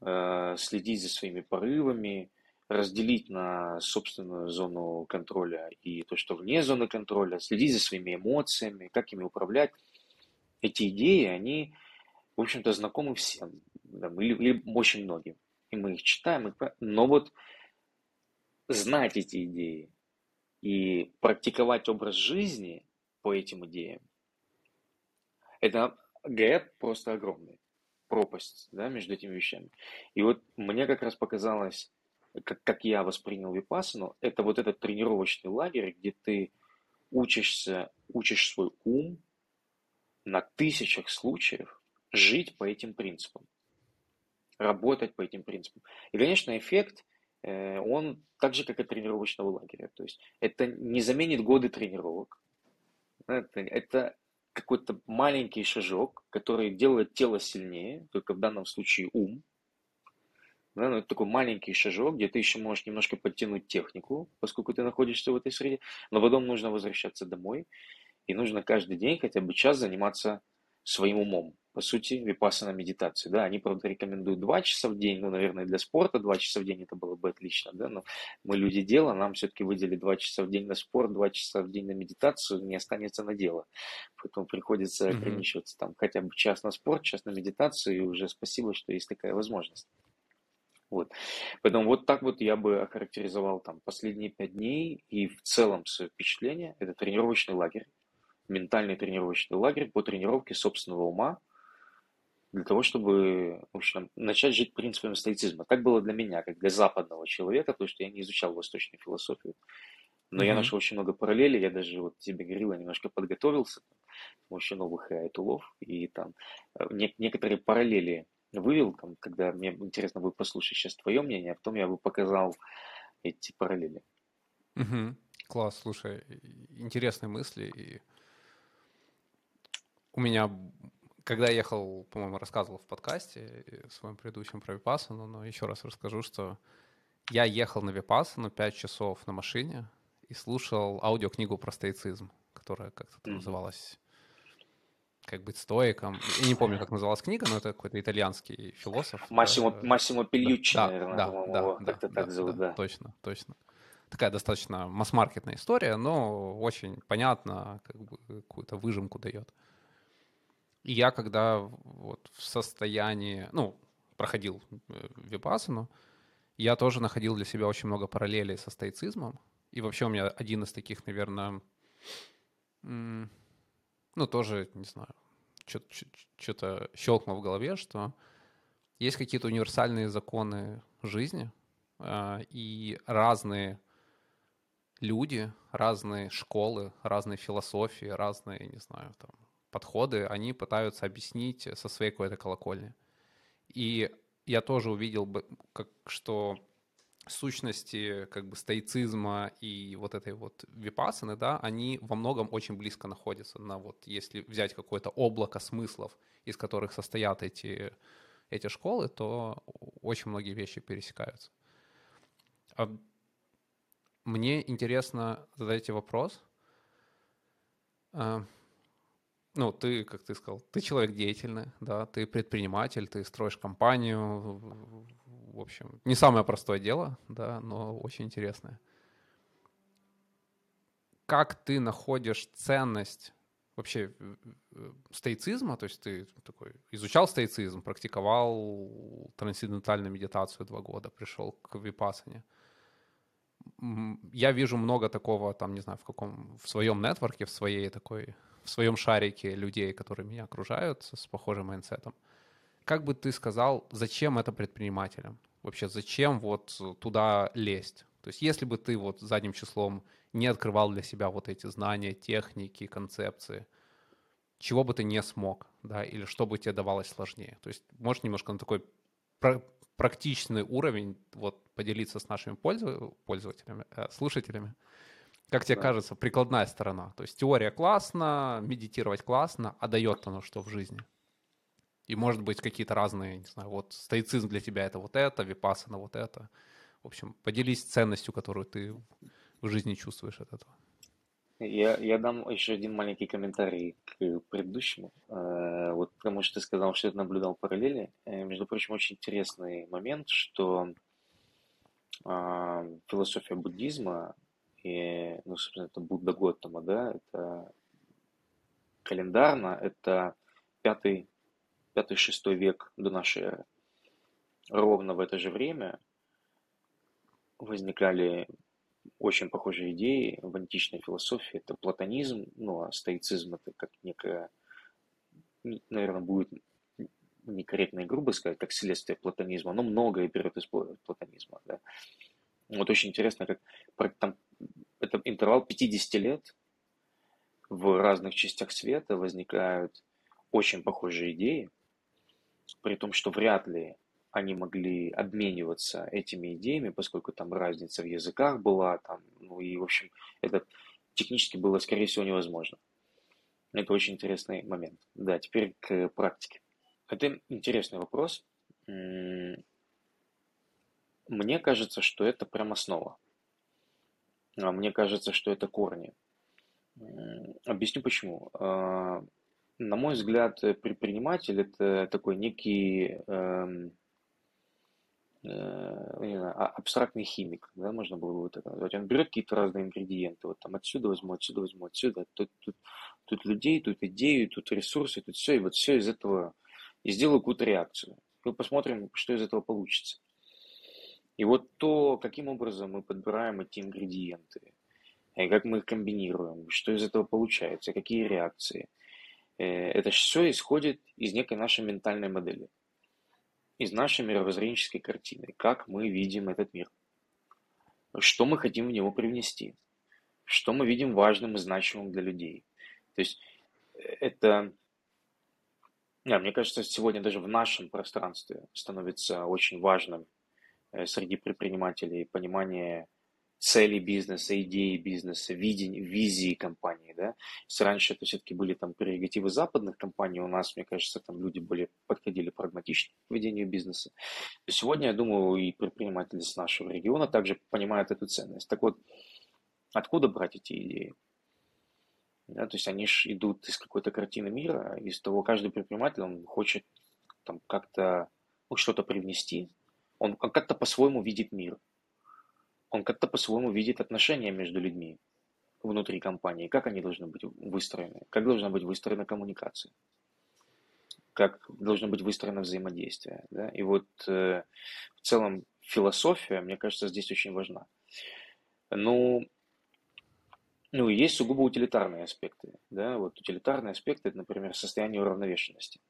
э, следить за своими порывами, разделить на собственную зону контроля и то, что вне зоны контроля, следить за своими эмоциями, как ими управлять. Эти идеи, они, в общем-то, знакомы всем, или, или очень многим. И мы их читаем, их, но вот знать эти идеи и практиковать образ жизни по этим идеям, это гэп просто огромный, пропасть да, между этими вещами. И вот мне как раз показалось, как, как я воспринял випассану, это вот этот тренировочный лагерь, где ты учишься, учишь свой ум на тысячах случаев жить по этим принципам, работать по этим принципам. И, конечно, эффект, э, он так же, как и тренировочного лагеря. То есть это не заменит годы тренировок. Это, это какой-то маленький шажок, который делает тело сильнее, только в данном случае ум, да, ну, это такой маленький шажок, где ты еще можешь немножко подтянуть технику, поскольку ты находишься в этой среде, но потом нужно возвращаться домой, и нужно каждый день хотя бы час заниматься своим умом. По сути, випассана медитации. Да, они, правда, рекомендуют 2 часа в день, ну, наверное, для спорта 2 часа в день это было бы отлично, да, но мы люди дела, нам все-таки выделили 2 часа в день на спорт, 2 часа в день на медитацию, не останется на дело. Поэтому приходится ограничиваться там хотя бы час на спорт, час на медитацию, и уже спасибо, что есть такая возможность. Вот. Поэтому вот так вот я бы охарактеризовал там последние пять дней и в целом свое впечатление. Это тренировочный лагерь, ментальный тренировочный лагерь по тренировке собственного ума для того, чтобы в общем, начать жить принципами стоицизма. Так было для меня, как для западного человека, потому что я не изучал восточную философию. Но я Мгм. нашел очень много параллелей, я даже вот тебе говорил, я немножко подготовился, там, очень новых айтулов, и там э, не- некоторые параллели вывел, там, когда мне интересно будет послушать сейчас твое мнение, а потом я бы показал эти параллели. Мгм. Класс, слушай, интересные мысли. И у меня, когда я ехал, по-моему, рассказывал в подкасте э, в своем предыдущем про Випассану, но еще раз расскажу, что я ехал на Випассану 5 часов на машине и слушал аудиокнигу про стоицизм, которая как-то там называлась «Как быть стоиком». Я не помню, как называлась книга, но это какой-то итальянский философ. Массимо, э, Массимо Пельюччи, да, наверное, да, по-моему, да, его да, как-то да, так зовут, да, да. точно, точно. Такая достаточно масс-маркетная история, но очень понятно, как бы какую-то выжимку дает. Я когда вот в состоянии, ну, проходил э, випассану, я тоже находил для себя очень много параллелей со стоицизмом. И вообще у меня один из таких, наверное, ну, тоже, не знаю, что-то щелкнул в голове, что есть какие-то универсальные законы жизни, а, и разные люди, разные школы, разные философии, разные, не знаю, там, подходы, они пытаются объяснить со своей какой-то колокольни. И я тоже увидел бы, как, что сущности как бы стоицизма и вот этой вот випасаны, да, они во многом очень близко находятся. На вот, если взять какое-то облако смыслов, из которых состоят эти, эти школы, то очень многие вещи пересекаются. А мне интересно задать вопрос. Ну, ты, как ты сказал, ты человек деятельный, да, ты предприниматель, ты строишь компанию, в общем, не самое простое дело, да, но очень интересное. Как ты находишь ценность вообще стоицизма, то есть ты такой изучал стоицизм, практиковал трансцендентальную медитацию два года, пришел к випасане. Я вижу много такого, там, не знаю, в каком, в своем нетворке, в своей такой, в своем шарике людей, которые меня окружают с похожим майндсетом. Как бы ты сказал, зачем это предпринимателям? Вообще, зачем вот туда лезть? То есть, если бы ты вот задним числом не открывал для себя вот эти знания, техники, концепции, чего бы ты не смог, да, или что бы тебе давалось сложнее? То есть, можешь немножко на такой практичный уровень вот поделиться с нашими пользователями, э, слушателями? Как тебе да. кажется, прикладная сторона? То есть теория классно, медитировать классно, а дает оно что в жизни? И может быть какие-то разные, не знаю, вот стоицизм для тебя это вот это, випасана вот это. В общем, поделись ценностью, которую ты в жизни чувствуешь от этого. Я, я дам еще один маленький комментарий к предыдущему. Э, вот потому что ты сказал, что ты наблюдал параллели. Э, между прочим, очень интересный момент, что э, философия буддизма, и, ну, собственно, это Будда Готтама, да, это календарно, это пятый пятый-шестой век до нашей эры. Ровно в это же время возникали очень похожие идеи в античной философии. Это платонизм, ну а стоицизм это как некая, наверное, будет некорректно и грубо сказать, как следствие платонизма, но многое берет из платонизма. Да. Вот очень интересно, как там, это интервал 50 лет в разных частях света возникают очень похожие идеи, при том, что вряд ли они могли обмениваться этими идеями, поскольку там разница в языках была, там, ну и, в общем, это технически было, скорее всего, невозможно. Это очень интересный момент. Да, теперь к практике. Это интересный вопрос. Мне кажется, что это прям основа. А мне кажется, что это корни. Объясню почему. А, на мой взгляд, э, предприниматель это такой некий эм, э, не знаю, а, абстрактный химик, да, можно было бы вот это назвать. Он берет какие-то разные ингредиенты, вот там отсюда возьму, отсюда возьму, отсюда, тут, тут, тут людей, тут идеи, тут ресурсы, тут все, и вот все из этого, и сделаю какую-то реакцию. И посмотрим, что из этого получится. И вот то, каким образом мы подбираем эти ингредиенты, и как мы их комбинируем, что из этого получается, какие реакции – Э, это все исходит из некой нашей ментальной модели, из нашей мировоззренческой картины, как мы видим этот мир, что мы хотим в него привнести, что мы видим важным и значимым для людей. То есть э, это, да, мне кажется, сегодня даже в нашем пространстве становится очень важным среди предпринимателей понимание цели бизнеса, идеи бизнеса, видение, визии компании, да. Если раньше это все-таки были там прерогативы западных компаний, у нас, мне кажется, там люди более подходили прагматично к ведению бизнеса. То сегодня, я думаю, и предприниматели с нашего региона также понимают эту ценность. Так вот, откуда брать эти идеи? Да, то есть они же идут из какой-то картины мира, из того, каждый предприниматель, он хочет там как-то ну, что-то привнести, он как-то по-своему видит мир – он как-то по-своему видит отношения между людьми внутри компании, как они должны быть выстроены, как должна быть выстроена коммуникация, как должно быть выстроено взаимодействие. Да? И вот э, в целом философия, мне кажется, здесь очень важна. Ну, ну, есть сугубо утилитарные аспекты. Да? Вот утилитарные аспекты, это, например, состояние уравновешенности.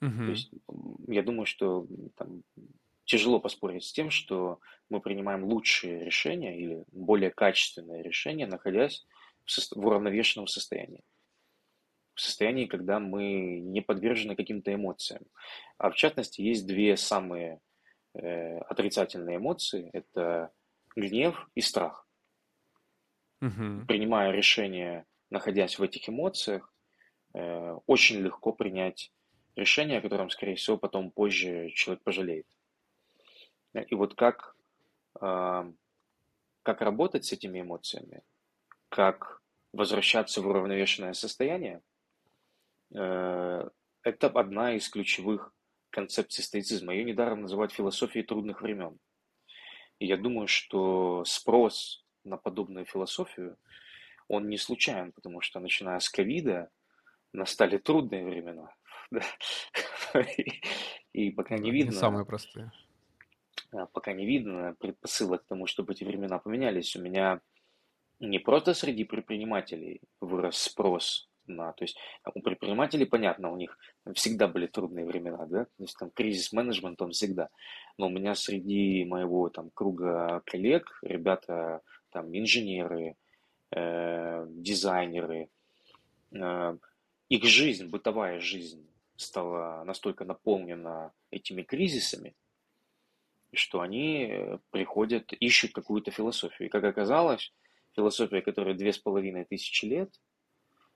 Угу. То есть, я думаю, что там, тяжело поспорить с тем, что мы принимаем лучшие решения или более качественные решения, находясь в, со- в уравновешенном состоянии. в состоянии, когда мы не подвержены каким-то эмоциям. А в частности, есть две самые э, отрицательные эмоции. Это гнев и страх. Мгм. Принимая решение, находясь в этих эмоциях, э, очень легко принять решение, о котором, скорее всего, потом позже человек пожалеет. И вот как, а, как работать с этими эмоциями, как возвращаться в уравновешенное состояние, э, это одна из ключевых концепций стоицизма. Ее недаром называют философией трудных времен. И я думаю, что спрос на подобную философию, он не случайен, потому что начиная с ковида настали трудные времена. И, пока не видно, самые простые. А, пока не видно предпосылок к тому, чтобы эти времена поменялись, у меня не просто среди предпринимателей вырос спрос на, то есть у предпринимателей, понятно, у них всегда были трудные времена, да, то есть там кризис-менеджмент, он всегда, но у меня среди моего там круга коллег, ребята там инженеры, э, дизайнеры, э, их жизнь, бытовая жизнь стала настолько наполнена этими кризисами, что они приходят, ищут какую-то философию. И как оказалось, философия, которая две с половиной тысячи лет,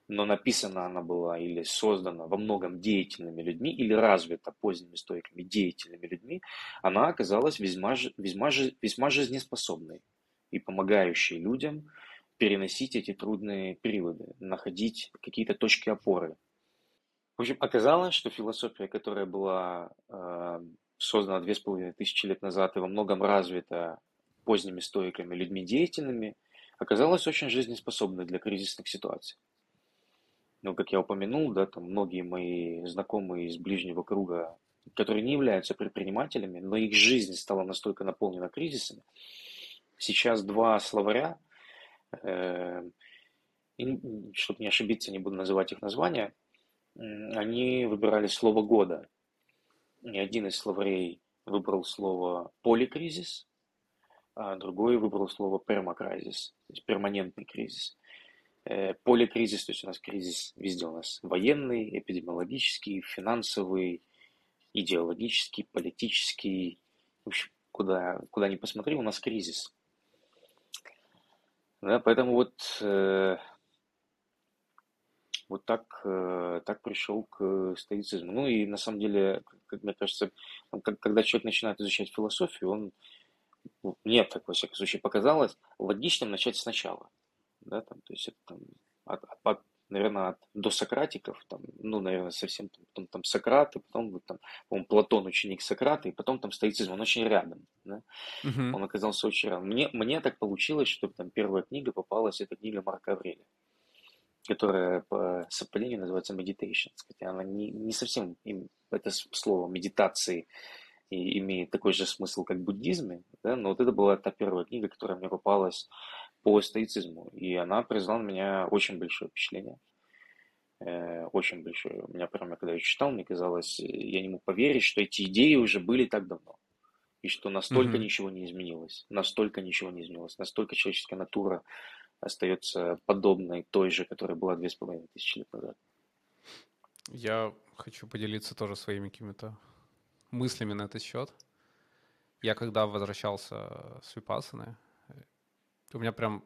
но написана она была или создана во многом деятельными людьми, или развита поздними стойками деятельными людьми, она оказалась весьма, весьма, весьма жизнеспособной и помогающей людям переносить эти трудные периоды, находить какие-то точки опоры. В общем, оказалось, что философия, которая была э, создана две с половиной тысячи лет назад и во многом развита поздними стоиками, людьми деятельными, оказалась очень жизнеспособной для кризисных ситуаций. Ну, как я упомянул, да, там многие мои знакомые из ближнего круга, которые не являются предпринимателями, но их жизнь стала настолько наполнена кризисами. Сейчас два словаря, э, чтобы не ошибиться, не буду называть их названия, они выбирали слово года. Один из словарей выбрал слово поликризис, а другой выбрал слово пермакризис, то есть перманентный кризис. Поликризис, то есть у нас кризис везде у нас военный, эпидемиологический, финансовый, идеологический, политический. В общем, куда, куда ни посмотри, у нас кризис. Да, поэтому вот, э, вот так, э, так пришел к стоицизму. Ну и на самом деле, как мне кажется, когда человек начинает изучать философию, он, мне так во всяком случае показалось, логичным начать сначала. Да, там, то есть это там, от, от, наверное, от досократиков, там, ну, наверное, совсем там, потом там Сократ, и потом там, по Платон ученик Сократа, и потом там стоицизм, он очень рядом, да? Мгм. он оказался очень рядом. Мне, мне так получилось, что там первая книга попалась, это книга Марка Аврелия, которая по совпадению называется Meditations, хотя она не, не совсем, им, это слово медитации и имеет такой же смысл, как в буддизме, да? но вот это была та первая книга, которая мне попалась по стоицизму, и она произвела на меня очень большое впечатление. Э, очень большое. У меня прямо, когда я читал, мне казалось, э, я не мог поверить, что эти идеи уже были так давно. И что настолько Мгм. ничего не изменилось. Настолько ничего не изменилось. Настолько человеческая натура остается подобной той же, которая была две с половиной тысячи лет назад. Я хочу поделиться тоже своими какими-то мыслями на этот счет. Я когда возвращался с Випассаны, у меня прям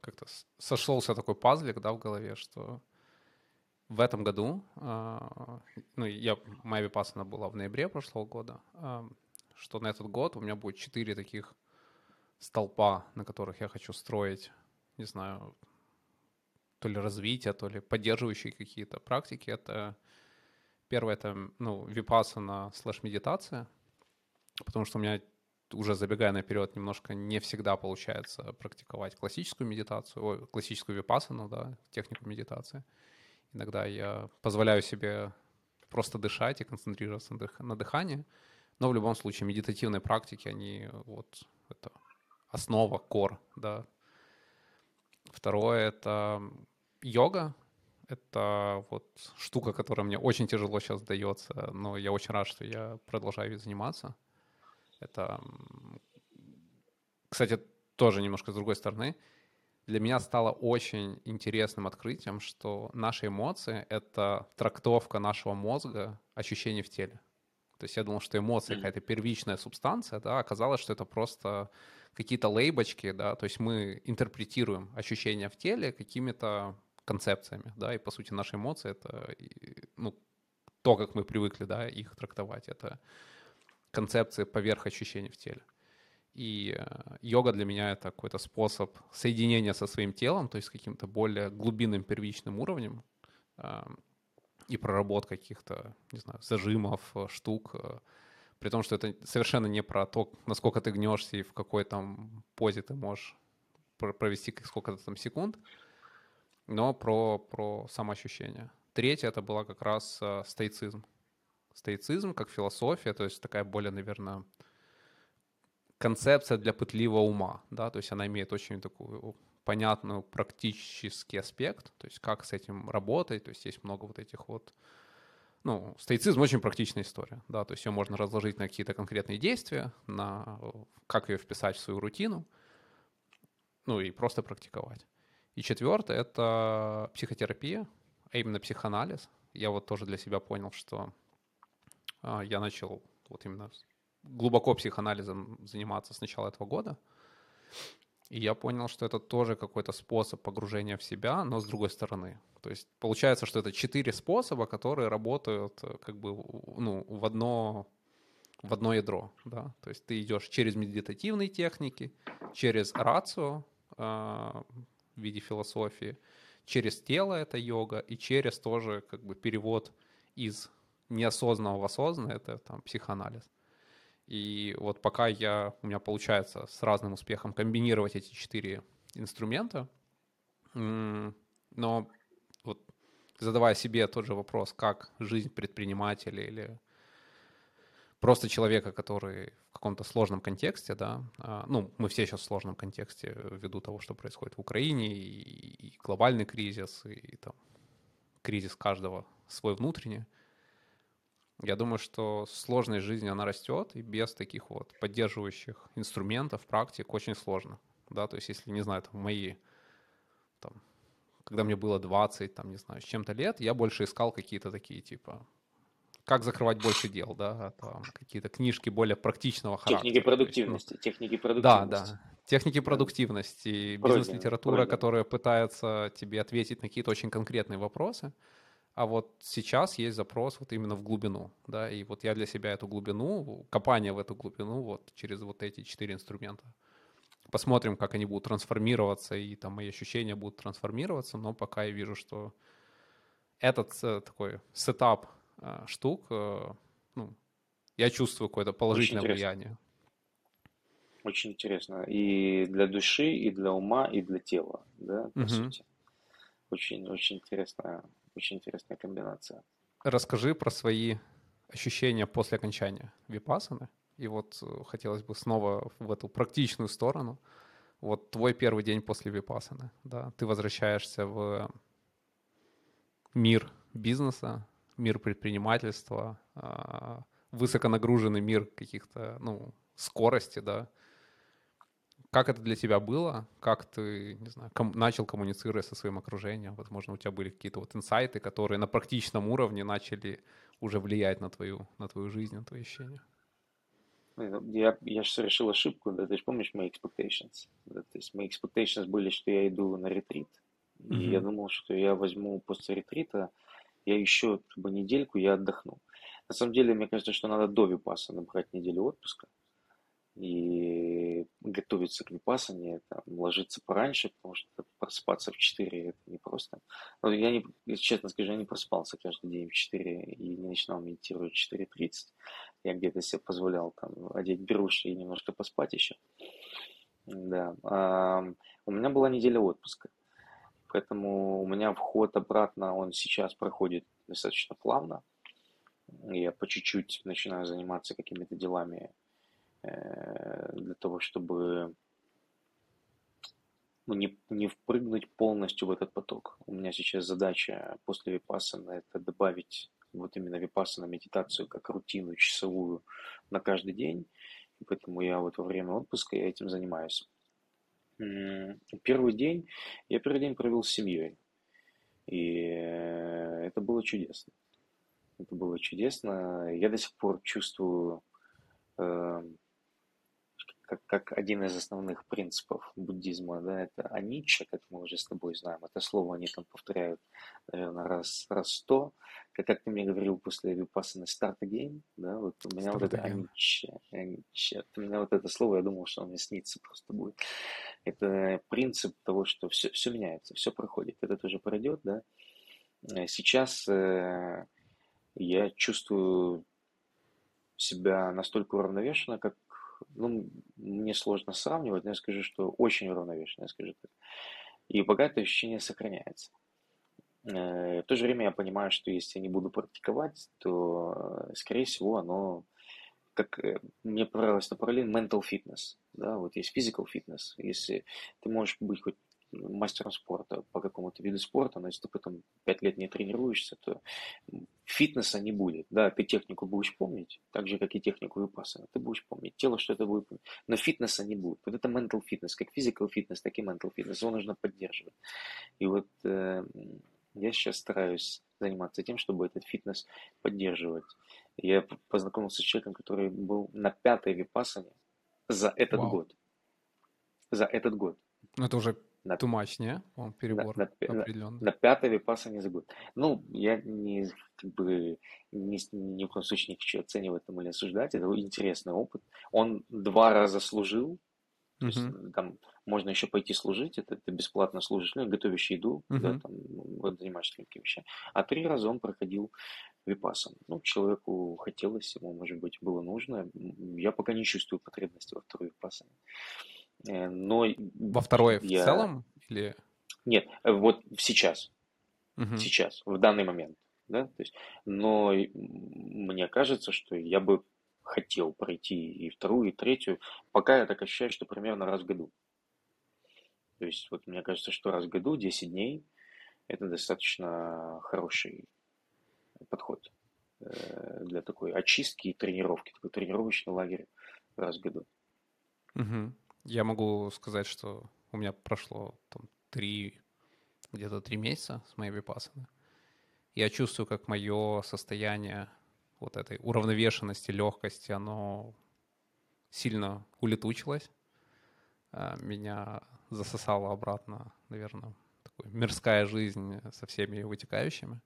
как-то сошелся такой пазлик, да, в голове, что в этом году, а, ну, я, моя Випассана была в ноябре прошлого года, а, что на этот год у меня будет четыре таких столпа, на которых я хочу строить, не знаю, то ли развитие, то ли поддерживающие какие-то практики. Это первое, это, ну, випассана слэш медитация, потому что у меня уже забегая наперед, немножко не всегда получается практиковать классическую медитацию, ой, классическую випассану, да, технику медитации. Иногда я позволяю себе просто дышать и концентрироваться на дыхании, но в любом случае медитативные практики, они вот это основа, кор, да. Второе — это йога. Это вот штука, которая мне очень тяжело сейчас дается, но я очень рад, что я продолжаю заниматься. Это, кстати, тоже немножко с другой стороны. для меня стало очень интересным открытием, что наши эмоции — это трактовка нашего мозга ощущений в теле. То есть я думал, что эмоция какая-то первичная субстанция, да, оказалось, что это просто какие-то лейбочки, да, то есть мы интерпретируем ощущения в теле какими-то концепциями, да, и по сути наши эмоции — это, ну, то, как мы привыкли, да, их трактовать, это концепции поверх ощущений в теле. И э, йога для меня это какой-то способ соединения со своим телом, то есть каким-то более глубинным первичным уровнем и проработка каких-то, не знаю, зажимов, э, штук, э, при том, что это совершенно не про то, насколько ты гнешься и в какой там позе ты можешь провести сколько-то там секунд, но про, про самоощущение. Третье это была как раз стоицизм. Стоицизм как философия, то есть такая более, наверное, концепция для пытливого ума, да, то есть она имеет очень такую понятную практический аспект, то есть как с этим работать, то есть есть много вот этих вот, ну, стоицизм очень практичная история, да, то есть ее можно разложить на какие-то конкретные действия, на как ее вписать в свою рутину, ну и просто практиковать. И четвертое — это психотерапия, а именно психоанализ. Я вот тоже для себя понял, что а, я начал вот именно глубоко психоанализом заниматься с начала этого года. И я понял, что это тоже какой-то способ погружения в себя, но с другой стороны. То есть получается, что это четыре способа, которые работают э, как бы ну, в одно в одно ядро, да, то есть ты идешь через медитативные техники, через рацию э, в виде философии, через тело это йога и через тоже как бы перевод из неосознанного в осознанное это там психоанализ. И вот пока я, у меня получается с разным успехом комбинировать эти четыре инструмента, но вот задавая себе тот же вопрос, как жизнь предпринимателя или просто человека, который в каком-то сложном контексте, да, а, ну, мы все сейчас в сложном контексте ввиду того, что происходит в Украине, и, и глобальный кризис, и, и там кризис каждого свой внутренний, я думаю, что сложность жизни, она растет, и без таких вот поддерживающих инструментов, практик очень сложно. Да, то есть если, не знаю, там мои, там, когда мне было 20, там, не знаю, с чем-то лет, я больше искал какие-то такие, типа, как закрывать больше дел, да, там, какие-то книжки более практичного характера. Техники продуктивности, ну, техники продуктивности. Да, да, техники продуктивности, бизнес-литература, которая пытается тебе ответить на какие-то очень конкретные вопросы. А вот сейчас есть запрос вот именно в глубину, да, и вот я для себя эту глубину, копание в эту глубину вот через вот эти четыре инструмента. Посмотрим, как они будут трансформироваться, и там мои ощущения будут трансформироваться, но пока я вижу, что этот э, такой сетап э, штук, э, ну, я чувствую какое-то положительное Очень влияние. Очень интересно. И для души, и для ума, и для тела, да, по угу. сути. Очень, очень интересная очень интересная комбинация. Расскажи про свои ощущения после окончания випасаны. И вот э, хотелось бы снова в эту практичную сторону. Вот твой первый день после випасаны, да, ты возвращаешься в мир бизнеса, мир предпринимательства, а, высоконагруженный мир каких-то, ну, скорости, да, как это для тебя было? Как ты, не знаю, ком- начал коммуницировать со своим окружением? Возможно, у тебя были какие-то вот инсайты, которые на практичном уровне начали уже влиять на твою, на твою жизнь, на твои ощущения? Ну, я, я же совершил ошибку, да, ты же помнишь мои expectations? Да, то есть мои expectations были, что я иду на ретрит. И mm-hmm. я думал, что я возьму после ретрита, я еще как бы недельку, я отдохну. На самом деле, мне кажется, что надо до випаса набрать неделю отпуска и готовиться к випасане, там, ложиться пораньше, потому что просыпаться в 4 это непросто. Но я, не, честно скажу, я не просыпался каждый день в 4 и не начинал медитировать в 4.30. Я где-то себе позволял там одеть беруши и немножко поспать еще. Да. А, у меня была неделя отпуска. Поэтому у меня вход обратно, он сейчас проходит достаточно плавно. Я по чуть-чуть начинаю заниматься какими-то делами для того, чтобы ну, не, не впрыгнуть полностью в этот поток. У меня сейчас задача после випассана это добавить вот именно випассана медитацию как рутину часовую на каждый день. И поэтому я вот во время отпуска я этим занимаюсь. Первый день, я первый день провел с семьей. И э, это было чудесно. Это было чудесно. Я до сих пор чувствую э, как, как один из основных принципов буддизма, да, это анича, как мы уже с тобой знаем. Это слово они там повторяют, наверное, раз, раз сто. Как, как ты мне говорил после випассаны start again, да, вот у меня start вот это анича, анича. У меня вот это слово, я думал, что он мне снится просто будет. Это принцип того, что все, все меняется, все проходит. Это тоже пройдет, да. Э, сейчас э, я чувствую себя настолько уравновешенно, как ну, мне сложно сравнивать, но я скажу, что очень уравновешенно, я скажу так. И пока это ощущение сохраняется. Э, в то же время я понимаю, что если я не буду практиковать, то, э, скорее всего, оно, как э, мне понравилось на параллель, mental fitness. Да, вот есть physical fitness. Если ты можешь быть хоть мастером спорта по какому-то виду спорта, но если ты потом пять лет не тренируешься, то фитнеса не будет. Да, ты технику будешь помнить, так же, как и технику випассана. Ты будешь помнить, тело что-то будет помнить, но фитнеса не будет. Вот это mental fitness, как physical fitness, так и mental fitness, его нужно поддерживать. И вот э, я сейчас стараюсь заниматься тем, чтобы этот фитнес поддерживать. Я познакомился с человеком, который был на пятой випассане за этот Вау. год. За этот год. Ну, это уже на, much, не? Он перебор на, на, определенный. На, на пятый випаса не забыл. Ну, я не, как бы, ни, ни в коем случае не хочу оценивать там или осуждать. Это интересный опыт. Он два раза служил. То есть, там можно еще пойти служить, это ты бесплатно служишь, ну, готовишь еду, uh-huh. да, там, вот занимаешься какими вещами. А три раза он проходил випасом. Ну, человеку хотелось, ему, может быть, было нужно. Я пока не чувствую потребности во второй випасане. Э, но Во второе я... в целом? Или... Нет, э, вот сейчас. Угу. Сейчас, в данный момент. Да? То есть, но мне кажется, что я бы хотел пройти и вторую, и третью, пока я так ощущаю, что примерно раз в году. То есть, вот мне кажется, что раз в году, 10 дней, это достаточно хороший подход э, для такой очистки и тренировки, такой тренировочный лагерь раз в году. Угу. Я могу сказать, что у меня прошло там три, где-то три месяца с моей випассаны. Я чувствую, как мое состояние вот этой уравновешенности, легкости, оно сильно улетучилось. А, меня засосало обратно, наверное, такой мирская жизнь со всеми вытекающими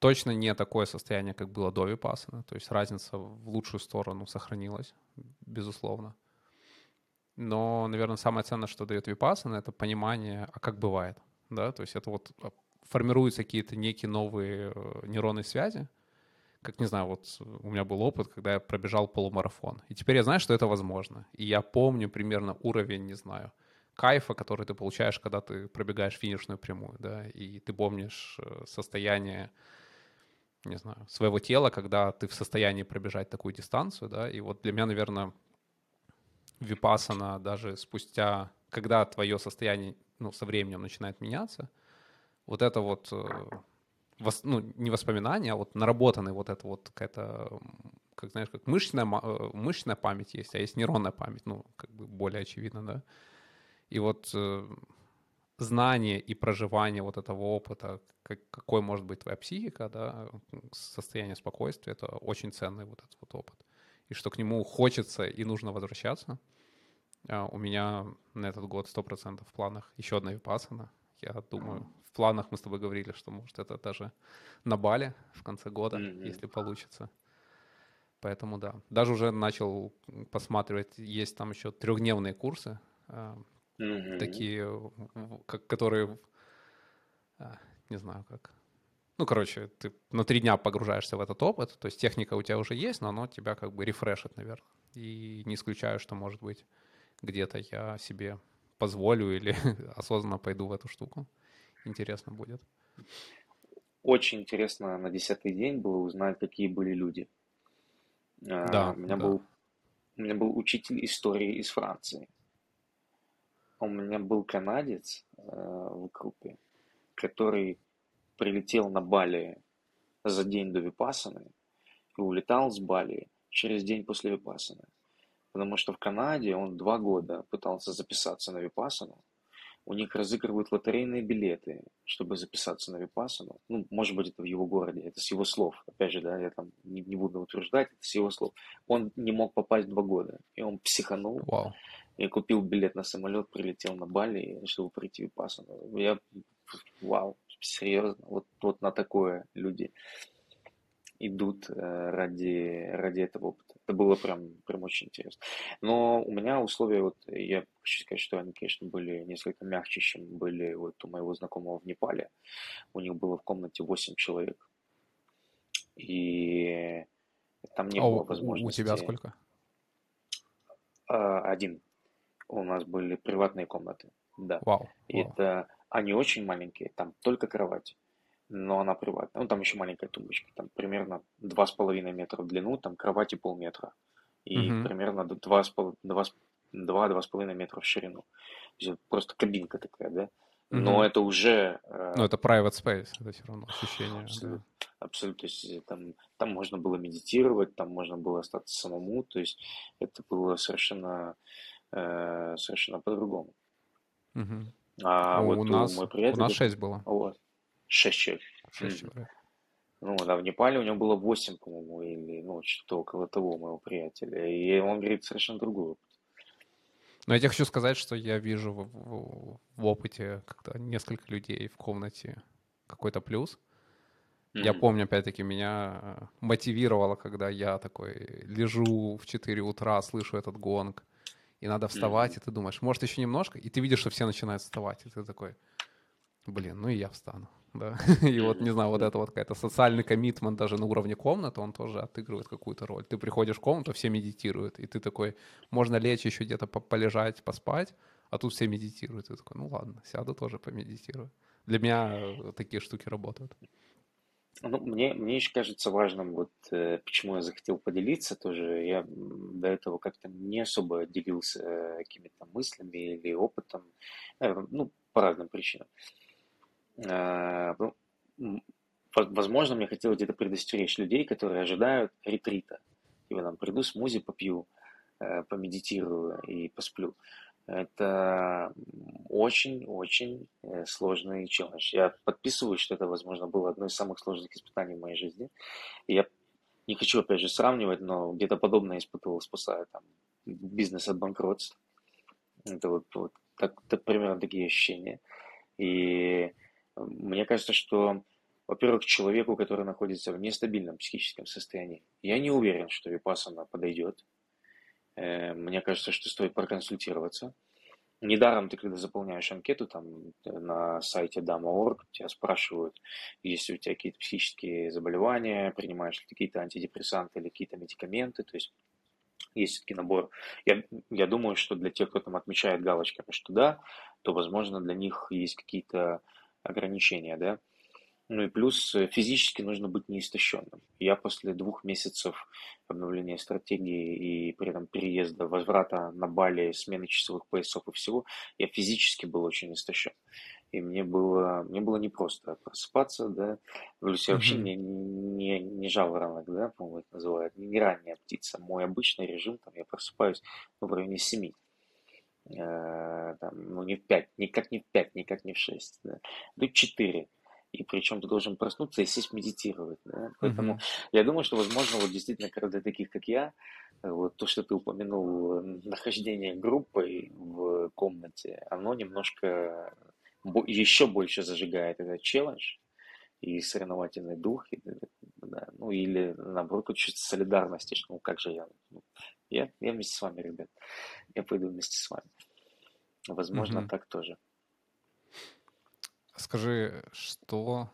точно не такое состояние, как было до Випассана. То есть разница в лучшую сторону сохранилась, безусловно. Но, наверное, самое ценное, что дает Випассана, это понимание, а как бывает. Да? То есть это вот а, формируются какие-то некие новые э, нейронные связи. Как, не знаю, вот у меня был опыт, когда я пробежал полумарафон. И теперь я знаю, что это возможно. И я помню примерно уровень, не знаю, кайфа, который ты получаешь, когда ты пробегаешь финишную прямую, да, и ты помнишь э, состояние не знаю, своего тела, когда ты в состоянии пробежать такую дистанцию, да, и вот для меня, наверное, випасана даже спустя, когда твое состояние, ну, со временем начинает меняться, вот это вот, э, ну, не воспоминание, а вот наработанный вот это вот какая-то, как знаешь, как мышечная, э, мышечная память есть, а есть нейронная память, ну, как бы более очевидно, да, и вот э, знание и проживание вот этого опыта, как, какой может быть твоя психика, да, состояние спокойствия, это очень ценный вот этот вот опыт. И что к нему хочется и нужно возвращаться. А у меня на этот год 100% в планах еще одна випасана. Я думаю, в планах мы с тобой говорили, что может это даже на Бали в конце года, mm-hmm. если получится. Поэтому да. Даже уже начал посматривать, есть там еще трехдневные курсы mm-hmm. такие, как, которые, а, не знаю как. Ну, короче, ты на три дня погружаешься в этот опыт, то есть техника у тебя уже есть, но оно тебя как бы рефрешит, наверное. И не исключаю, что, может быть, где-то я себе позволю или осознанно пойду в эту штуку. Интересно будет. Очень интересно на десятый день было узнать, какие были люди. А, да, у меня да. был у меня был учитель истории из Франции. У меня был канадец э, в группе, который прилетел на Бали за день до Випасаны и улетал с Бали через день после Випасаны. Потому что в Канаде он два года пытался записаться на Випасану. У них разыгрывают лотерейные билеты, чтобы записаться на Випасану. Ну, может быть, это в его городе, это с его слов. Опять же, да, я там не, не буду утверждать, это с его слов. Он не мог попасть два года, и он психанул. Вау. Я купил билет на самолет, прилетел на Бали, чтобы прийти в. Я, вау, серьезно, вот, вот на такое люди идут э, ради, ради этого опыта. Это было прям, прям очень интересно. Но у меня условия, вот я хочу сказать, что они, конечно, были несколько мягче, чем были вот у моего знакомого в Непале. У них было в комнате 8 человек. И там не А было возможности... у тебя сколько? А, Один. У нас были приватные комнаты, да. Вау. И вау. это они очень маленькие, там только кровать, но она приватная. Ну, там еще маленькая тумбочка, там примерно 2,5 метра в длину, там кровати полметра. И Мгм. примерно 2-2,5 метра в ширину. То есть просто кабинка такая, да? Но Мгм. это уже э, Ну, это private space, это все равно ощущение. да. абсолютно, абсолютно, то есть э, там, там можно было медитировать, там можно было остаться самому, то есть это было совершенно, э, совершенно по-другому. Мгм. А у, вот у у нас, мой у приятель, нас это- 6 было. вот, шесть человек. Шесть Мгм. человек. Ну, да, в Непале у него было 8, по-моему, или, ну, что-то около того, у моего приятеля. И он говорит совершенно другую. Но я тебе хочу сказать, что я вижу в, в- в опыте, когда несколько людей в комнате какой-то плюс. Я Мгм. помню, опять-таки, меня э, мотивировало, когда я такой лежу в 4 утра, слышу этот гонг, и надо вставать, Мгм. и ты думаешь, может, еще немножко, и ты видишь, что все начинают вставать, и ты такой, блин, ну и я встану. Да. И вот, не знаю, вот это вот какая-то социальный коммитмент даже на уровне комнаты, он тоже отыгрывает какую-то роль. Ты приходишь в комнату, все медитируют, и ты такой, можно лечь еще где-то по- полежать, поспать, а тут все медитируют. И ты такой, ну ладно, сяду тоже помедитирую. Для меня э, такие штуки работают. Ну, мне, мне еще кажется важным, вот э, почему я захотел поделиться тоже. Я до этого как-то не особо делился э, какими-то мыслями или опытом, э, ну, по разным причинам. Э, ну, возможно, мне хотелось где-то предостеречь людей, которые ожидают ретрита. Типа там приду, смузи попью, э, помедитирую и посплю. Это очень-очень э, сложный челлендж. Я подписываюсь, что это, возможно, было одно из самых сложных испытаний в моей жизни. И я не хочу, опять же, сравнивать, но где-то подобное испытывал, спасая там бизнес от банкротства. Это вот, вот так, так, примерно такие ощущения. И мне кажется, что, во-первых, человеку, который находится в нестабильном психическом состоянии, я не уверен, что випассана подойдет. Э, Мне кажется, что стоит проконсультироваться. Недаром ты, когда заполняешь анкету там на сайте Dama.org, тебя спрашивают, есть ли у тебя какие-то психические заболевания, принимаешь ли какие-то антидепрессанты или какие-то медикаменты, то есть есть таки набор. Я, я думаю, что для тех, кто там отмечает галочками, что да, то, возможно, для них есть какие-то ограничения, да. Ну и плюс э, физически нужно быть неистощенным. Я после двух месяцев обновления стратегии и при этом переезда, возврата на Бали, смены часовых поясов и всего, я физически был очень истощен. И мне было, мне было непросто просыпаться, да. Плюс я вообще не, не, не жаворонок, да, по-моему, это называют, не ранняя птица. Мой обычный режим, там, я просыпаюсь ну, в районе 7. Э, там, ну, не в 5, никак не в 5, никак не в 6, да. Ну, 4. И причем ты должен проснуться и сесть медитировать, да. Поэтому Мгм. я думаю, что, возможно, вот действительно, когда для таких, как я, вот то, что ты упомянул, нахождение группой в комнате, оно немножко еще больше зажигает этот челлендж и соревновательный дух, и, да, ну или наоборот, чувство солидарности, что ну как же я, ну, я, я вместе с вами, ребят, я пойду вместе с вами. Возможно, Мгм. так тоже. Скажи, что,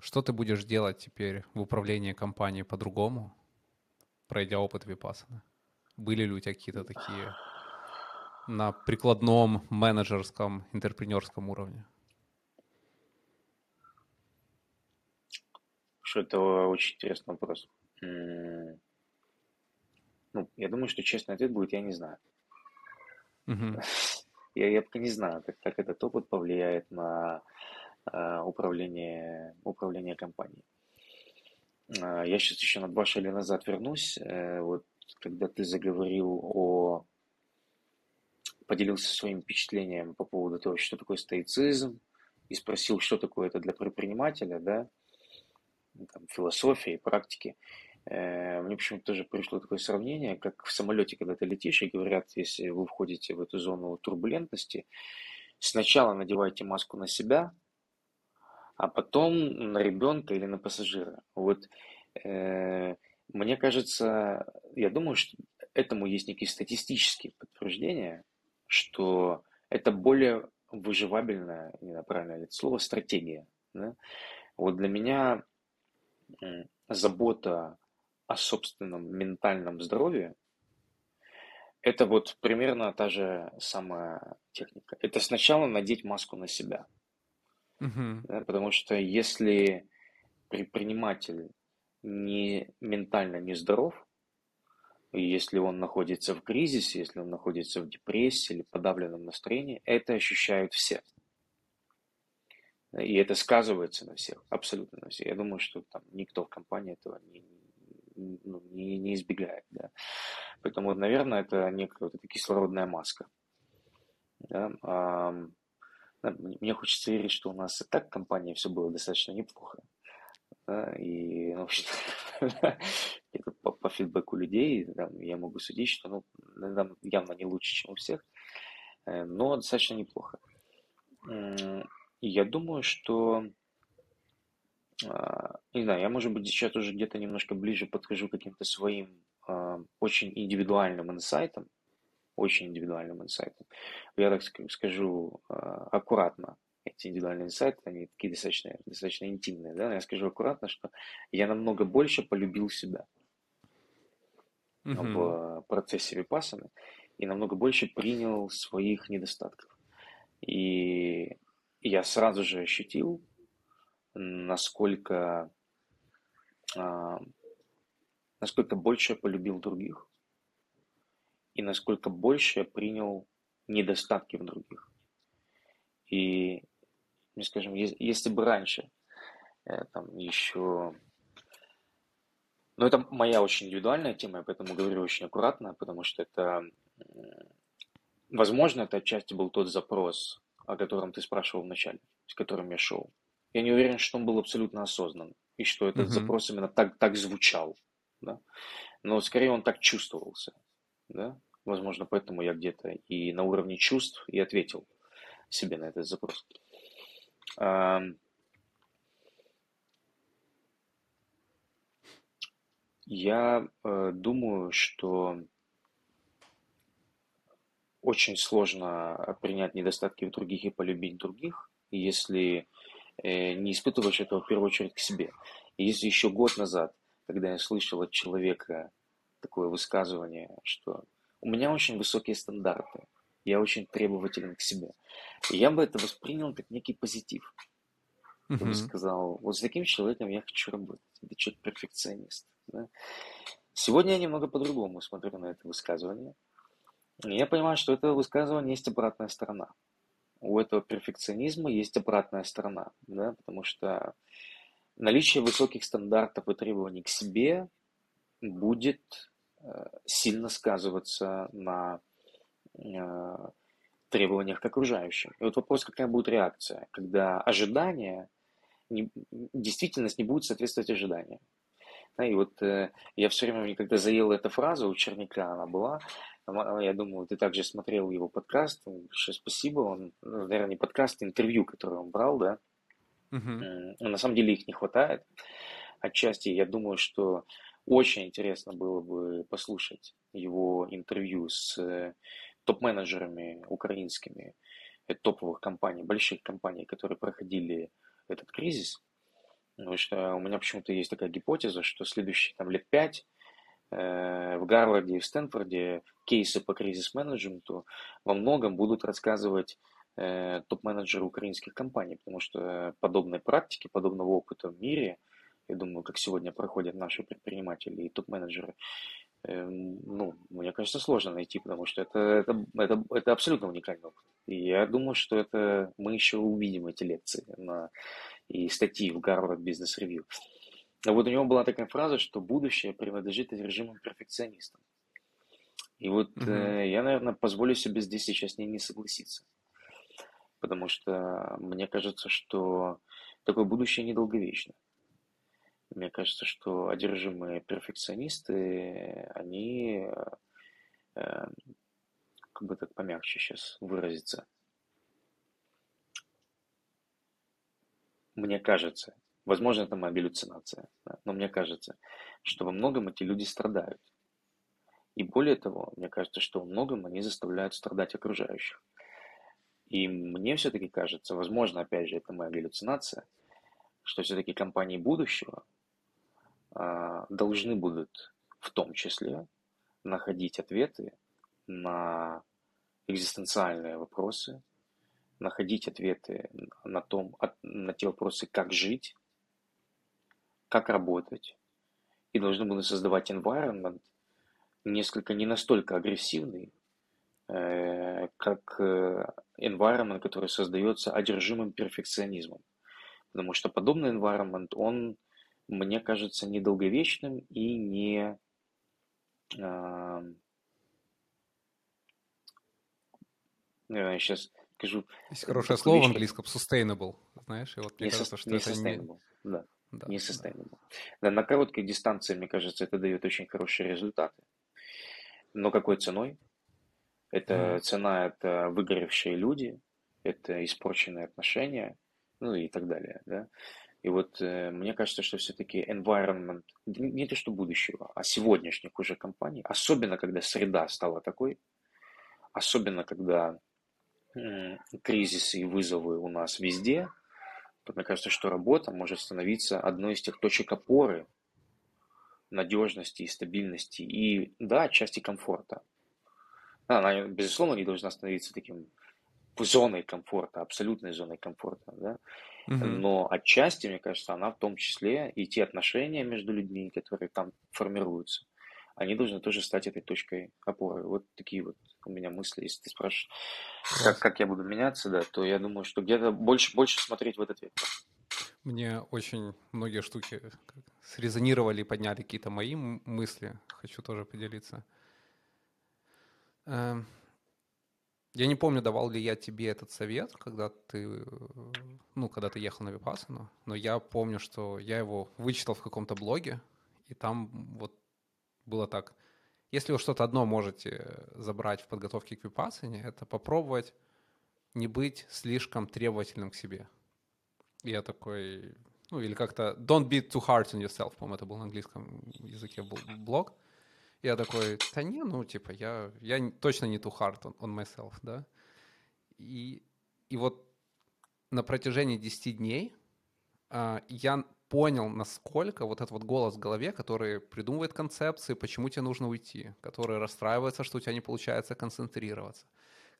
что ты будешь делать теперь в управлении компанией по-другому, пройдя опыт Випассаны? Были ли у тебя какие-то такие на прикладном менеджерском, интерпренерском уровне? Что это очень интересный вопрос. Ну, я думаю, что честный ответ будет, я не знаю. Мгм. Я, я пока не знаю, как, как этот опыт повлияет на э, управление, управление компанией. Э, я сейчас еще на два шага назад вернусь. Э, вот когда ты заговорил о... поделился своим впечатлением по поводу того, что такое стоицизм, и спросил, что такое это для предпринимателя, да, там, философии, практики. Э, мне почему-то тоже пришло такое сравнение, как в самолете, когда ты летишь, и говорят, если вы входите в эту зону турбулентности, сначала надевайте маску на себя, а потом на ребенка или на пассажира. Вот э, мне кажется, я думаю, что этому есть некие статистические подтверждения, что это более выживабельная, не знаю, правильно ли это слово, стратегия. Да? Вот для меня забота о собственном ментальном здоровье это вот примерно та же самая техника. Это сначала надеть маску на себя. Мгм. Да, потому что если предприниматель не ментально не здоров, если он находится в кризисе, если он находится в депрессии или подавленном настроении, это ощущают все. И это сказывается на всех, абсолютно на всех. Я думаю, что там никто в компании этого не, ну, не, не избегает. Да. Поэтому, наверное, это некая вот эта кислородная маска. Да. А, мне хочется верить, что у нас и так в компании все было достаточно неплохо. Да, и ну, это по, по фидбэку людей там, я могу судить, что ну, наверное, явно не лучше, чем у всех, э, но достаточно неплохо. И я думаю, что не знаю, я, может быть, сейчас уже где-то немножко ближе подхожу к каким-то своим а, очень индивидуальным инсайтам, очень индивидуальным инсайтам. Я так скажу а, аккуратно, эти индивидуальные инсайты, они такие достаточно, достаточно интимные, да, я скажу аккуратно, что я намного больше полюбил себя Мгм. в процессе випассаны и намного больше принял своих недостатков. И я сразу же ощутил, насколько, а, насколько больше я полюбил других и насколько больше я принял недостатки в других. И, ну, скажем, ес- если бы раньше э, там еще... Но это моя очень индивидуальная тема, я поэтому говорю очень аккуратно, потому что это, возможно, это отчасти был тот запрос, о котором ты спрашивал вначале, с которым я шел. Я не уверен, что он был абсолютно осознан, и что этот Мгм. запрос именно так, так звучал, да? Но скорее он так чувствовался, да? Возможно, поэтому я где-то и на уровне чувств и ответил себе на этот запрос. Ам, Я э, думаю, что очень сложно принять недостатки в других и полюбить других, если э, не испытываешь этого в первую очередь к себе. И если еще год назад, когда я слышал от человека такое высказывание, что у меня очень высокие стандарты, я очень требователен к себе, и я бы это воспринял как некий позитив. Я бы сказал, вот с таким человеком я хочу работать. Это человек перфекционист. да. Сегодня я немного по-другому смотрю на это высказывание. И я понимаю, что у этого высказывания есть обратная сторона. У этого перфекционизма есть обратная сторона, да, потому что наличие высоких стандартов и требований к себе будет э, сильно сказываться на э, требованиях к окружающим. И вот вопрос, какая будет реакция, когда ожидания, не, действительность не будет соответствовать ожиданиям. Да, и вот э, я все время, когда заел эту фразу, у Черняка она была, я думаю, ты также смотрел его подкаст, большое спасибо, он, ну, наверное, не подкаст, а интервью, которое он брал, да. М, На самом деле их не хватает. Отчасти я думаю, что очень интересно было бы послушать его интервью с э, топ-менеджерами украинскими э, топовых компаний, больших компаний, которые проходили этот кризис. Потому что у меня почему-то есть такая гипотеза, что следующие там, лет пять в Гарварде и в Стэнфорде кейсы по кризис-менеджменту во многом будут рассказывать э, топ-менеджеры украинских компаний, потому что подобной практики, подобного опыта в мире, я думаю, как сегодня проходят наши предприниматели и топ-менеджеры, э, ну, мне кажется, сложно найти, потому что это, это, это, это абсолютно уникальный опыт. И я думаю, что это мы еще увидим эти лекции на, и статьи в Гарвард Бизнес Ревью. А вот у него была такая фраза, что будущее принадлежит режимам перфекционистам. И вот Мгм. э, я, наверное, позволю себе здесь сейчас с ней не согласиться. Потому что мне кажется, что такое будущее недолговечно. Мне кажется, что одержимые перфекционисты, они, э, как бы так помягче сейчас выразиться, мне кажется, возможно, это моя галлюцинация, да, но мне кажется, что во многом эти люди страдают. И более того, мне кажется, что во многом они заставляют страдать окружающих. И мне все-таки кажется, возможно, опять же, это моя галлюцинация, что все-таки компании будущего а, должны будут в том числе находить ответы на экзистенциальные вопросы, находить ответы на, том, на те вопросы, как жить, как работать, и должны будут создавать environment несколько не настолько агрессивный, э, как э, environment, который создается одержимым перфекционизмом. Потому что подобный environment, он, мне кажется, недолговечным и не... Э, сейчас скажу... Есть хорошее слово в английском sustainable, знаешь, и вот мне не кажется, что это sustainable, не... да. Да, не да. Да, на короткой дистанции, мне кажется, это дает очень хорошие результаты. Но какой ценой? Это Мгм. цена, это выгоревшие люди, это испорченные отношения, ну и так далее, да. И вот э, мне кажется, что все-таки environment, не то что будущего, а сегодняшних уже компаний, особенно когда среда стала такой, особенно когда м, кризисы и вызовы у нас везде, мне кажется, что работа может становиться одной из тех точек опоры надежности и стабильности и, да, отчасти комфорта. Она, безусловно, не должна становиться таким зоной комфорта, абсолютной зоной комфорта, да, Мгм. но отчасти, мне кажется, она в том числе и те отношения между людьми, которые там формируются, они должны тоже стать этой точкой опоры. Вот такие вот у меня мысли. Если ты спрашиваешь, как, как я буду меняться, да, то я думаю, что где-то больше, больше смотреть в этот вектор. Мне очень многие штуки срезонировали и подняли какие-то мои мысли. Хочу тоже поделиться. Эм, Я не помню, давал ли я тебе этот совет, когда ты, ну, когда ты ехал на Випассану, но я помню, что я его вычитал в каком-то блоге, и там вот было так. Если вы что-то одно можете забрать в подготовке к Випассане, это попробовать не быть слишком требовательным к себе. Я такой, ну, или как-то don't be too hard on yourself, по-моему, это был на английском языке блог. Я такой, да не, ну, типа, я, я точно не too hard on, on myself, да. И, и вот на протяжении 10 дней а, я понял, насколько вот этот вот голос в голове, который придумывает концепции, почему тебе нужно уйти, который расстраивается, что у тебя не получается концентрироваться,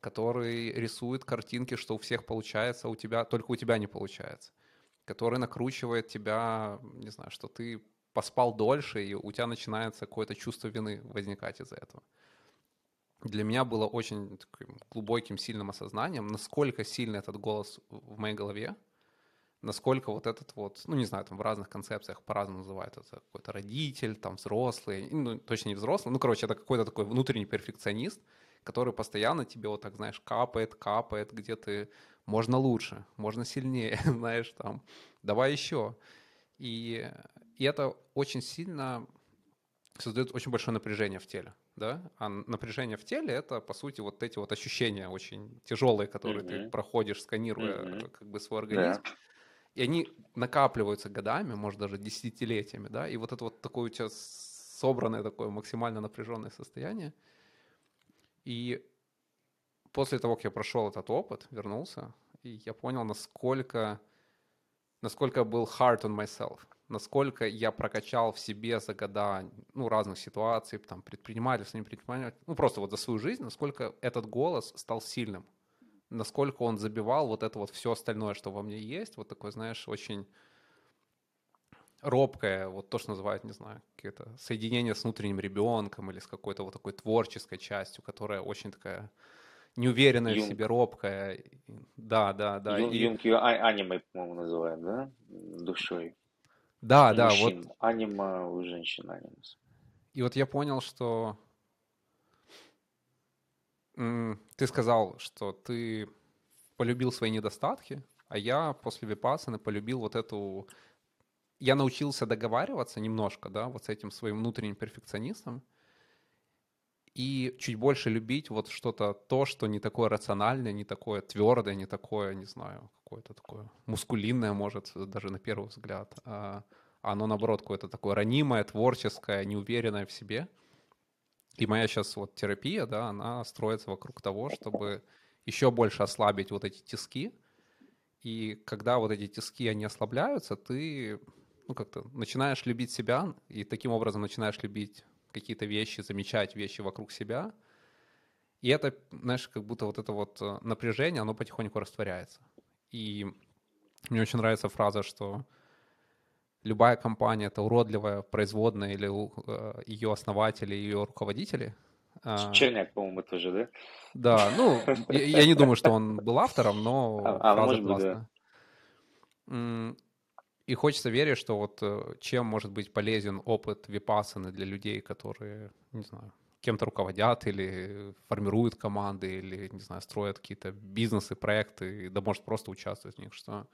который рисует картинки, что у всех получается, а у тебя только у тебя не получается, который накручивает тебя, не знаю, что ты поспал дольше, и у тебя начинается какое-то чувство вины возникать из-за этого. Для меня было очень глубоким, сильным осознанием, насколько сильный этот голос в моей голове, насколько вот этот вот, ну, не знаю, там в разных концепциях по-разному называют это какой-то родитель, там взрослый, ну, точно не взрослый, ну, короче, это какой-то такой внутренний перфекционист, который постоянно тебе вот так, знаешь, капает, капает, где ты можно лучше, можно сильнее, знаешь, там, давай еще. И, и это очень сильно создает очень большое напряжение в теле, да, а напряжение в теле — это, по сути, вот эти вот ощущения очень тяжелые, которые ты Мгм. проходишь, сканируя э, как бы свой организм, Да. И они накапливаются годами, может, даже десятилетиями, да, и вот это вот такое у тебя собранное такое максимально напряженное состояние. И после того, как я прошел этот опыт, вернулся, и я понял, насколько, насколько был hard on myself, насколько я прокачал в себе за года ну, разных ситуаций, там, предпринимательство, не предпринимательство, ну, просто вот за свою жизнь, насколько этот голос стал сильным, насколько он забивал вот это вот все остальное, что во мне есть, вот такое, знаешь, очень робкое, вот то, что называют, не знаю, какое-то соединение с внутренним ребенком или с какой-то вот такой творческой частью, которая очень такая неуверенная в Юнг. себе, робкая. Да, да, да. Ю- И- Юнг ее а- анимой, по-моему, называют, да? Душой. да, У да, вот мужчин анима, у женщин анимус. И вот я понял, что Ты сказал, что ты полюбил свои недостатки, а я после випасаны полюбил вот эту... Я научился договариваться немножко, да, вот с этим своим внутренним перфекционистом, и чуть больше любить вот что-то, то, что не такое рациональное, не такое твердое, не такое, не знаю, какое-то такое мускулинное, может, даже на первый взгляд, а оно, наоборот, какое-то такое ранимое, творческое, неуверенное в себе. И моя сейчас вот терапия, да, она строится вокруг того, чтобы еще больше ослабить вот эти тиски. И когда вот эти тиски, они ослабляются, ты ну, как-то начинаешь любить себя, и таким образом начинаешь любить какие-то вещи, замечать вещи вокруг себя. И это, знаешь, как будто вот это вот э, напряжение, оно потихоньку растворяется. И мне очень нравится фраза, что любая компания — это уродливая производная или э, ее основатели, ее руководители. А, Черняк, по-моему, тоже, да? Да, ну, я, я не думаю, что он был автором, но а, а фраза может классная. Быть, да. И хочется верить, что вот э, чем может быть полезен опыт випасаны для людей, которые, не знаю, кем-то руководят или формируют команды, или, не знаю, строят какие-то бизнесы, проекты, да может просто участвовать в них, что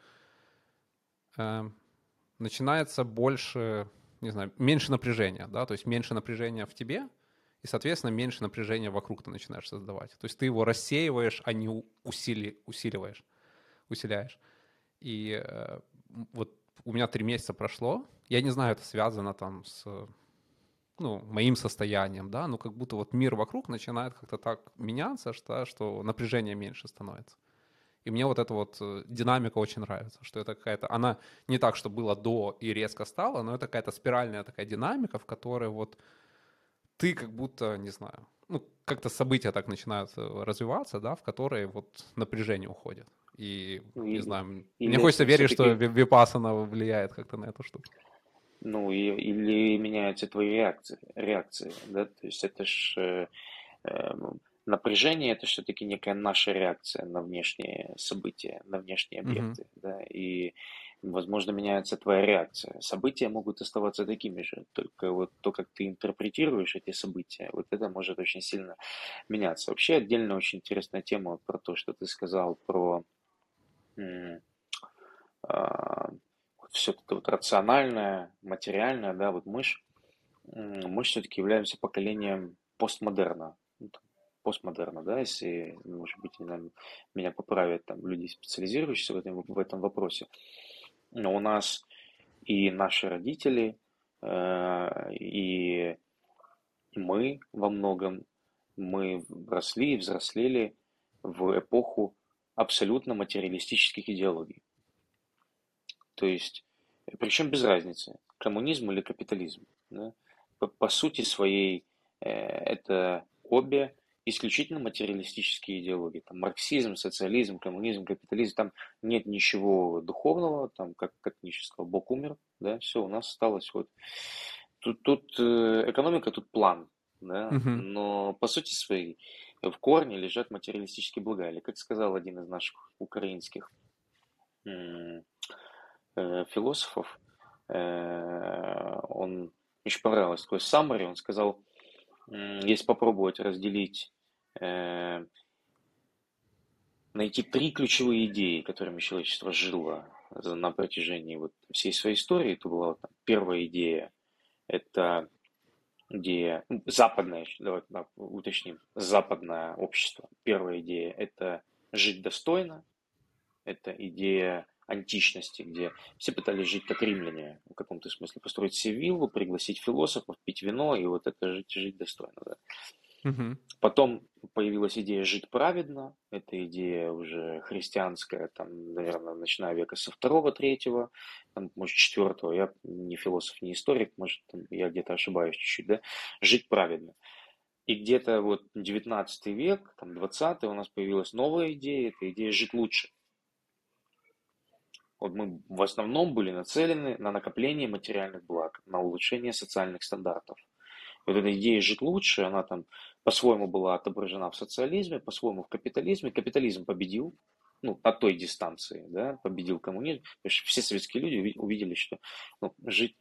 э, начинается больше, не знаю, меньше напряжения, да, то есть меньше напряжения в тебе, и, соответственно, меньше напряжения вокруг ты начинаешь создавать. То есть ты его рассеиваешь, а не усили, усиливаешь, усиляешь. И э, вот у меня три месяца прошло. Я не знаю, это связано там с ну, моим состоянием, да, но как будто вот мир вокруг начинает как-то так меняться, что, что напряжение меньше становится. И мне вот эта вот э, динамика очень нравится, что это какая-то, она не так, что было до и резко стало, но это какая-то спиральная такая динамика, в которой вот ты как будто, не знаю, ну, как-то события так начинают э, развиваться, да, в которые вот напряжение уходит. И, ну, не знаю, или мне хочется верить, что випасана влияет как-то на эту штуку. Ну, и, или меняются твои реакции, реакции, да, то есть это ж э, э, напряжение, это все-таки некая наша реакция на внешние события, на внешние объекты, mm-hmm. да, и, возможно, меняется твоя реакция. События могут оставаться такими же, только вот то, как ты интерпретируешь эти события, вот это может очень сильно меняться. Вообще, отдельно очень интересная тема про то, что ты сказал про а, все это вот рациональное, материальное, да, вот мы ж, мы все-таки являемся поколением постмодерна, постмодерна, да, если, может быть, меня поправят там люди, специализирующиеся в этом, в этом вопросе. Но у нас и наши родители, э, и мы во многом, мы росли и взрослели в эпоху абсолютно материалистических идеологий. То есть, причем без разницы, коммунизм или капитализм. Да? По, по сути своей, э, это обе исключительно материалистические идеологии. Там марксизм, социализм, коммунизм, капитализм, там нет ничего духовного, там, как, как Ницше сказал, Бог умер, да, все, у нас осталось вот. Тут, тут э, экономика, тут план, да, угу. но по сути своей в корне лежат материалистические блага. Или, как сказал один из наших украинских э, философов, э, он еще понравилось такой summary, он сказал, если попробовать разделить, э, найти три ключевые идеи, которыми человечество жило на протяжении вот всей своей истории, то была там, первая идея – это идея, западная, давайте да, уточним, западное общество. Первая идея – это жить достойно, это идея античности, где все пытались жить как римляне, в каком-то смысле, построить себе виллу, пригласить философов, пить вино, и вот это жить, жить достойно. Да. Угу. Потом появилась идея жить праведно. Это идея уже христианская, там, наверное, начиная века со второго, третьего, там, может, четвертого. Я не философ, не историк, может, там, я где-то ошибаюсь чуть-чуть, да. Жить праведно. И где-то вот 19 век, там 20 у нас появилась новая идея, это идея жить лучше. Вот мы в основном были нацелены на накопление материальных благ, на улучшение социальных стандартов. Вот эта идея жить лучше, она там по-своему была отображена в социализме, по-своему в капитализме. Капитализм победил, ну, на той дистанции, да, победил коммунизм. Все советские люди увидели, что ну, жить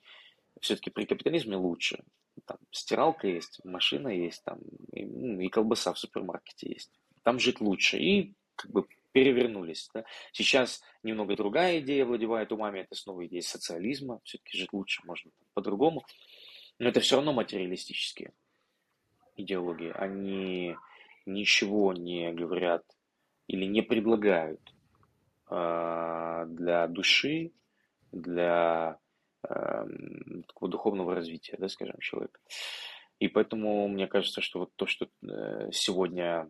все-таки при капитализме лучше. Там, стиралка есть, машина есть, там, и, ну, и колбаса в супермаркете есть. Там жить лучше. И как бы перевернулись. Да? Сейчас немного другая идея владевает умами, это снова идея социализма, все-таки жить лучше можно по-другому. Но это все равно материалистические идеологии. Они ничего не говорят или не предлагают э, для души, для э, такого духовного развития, да, скажем, человека. И поэтому мне кажется, что вот то, что э, сегодня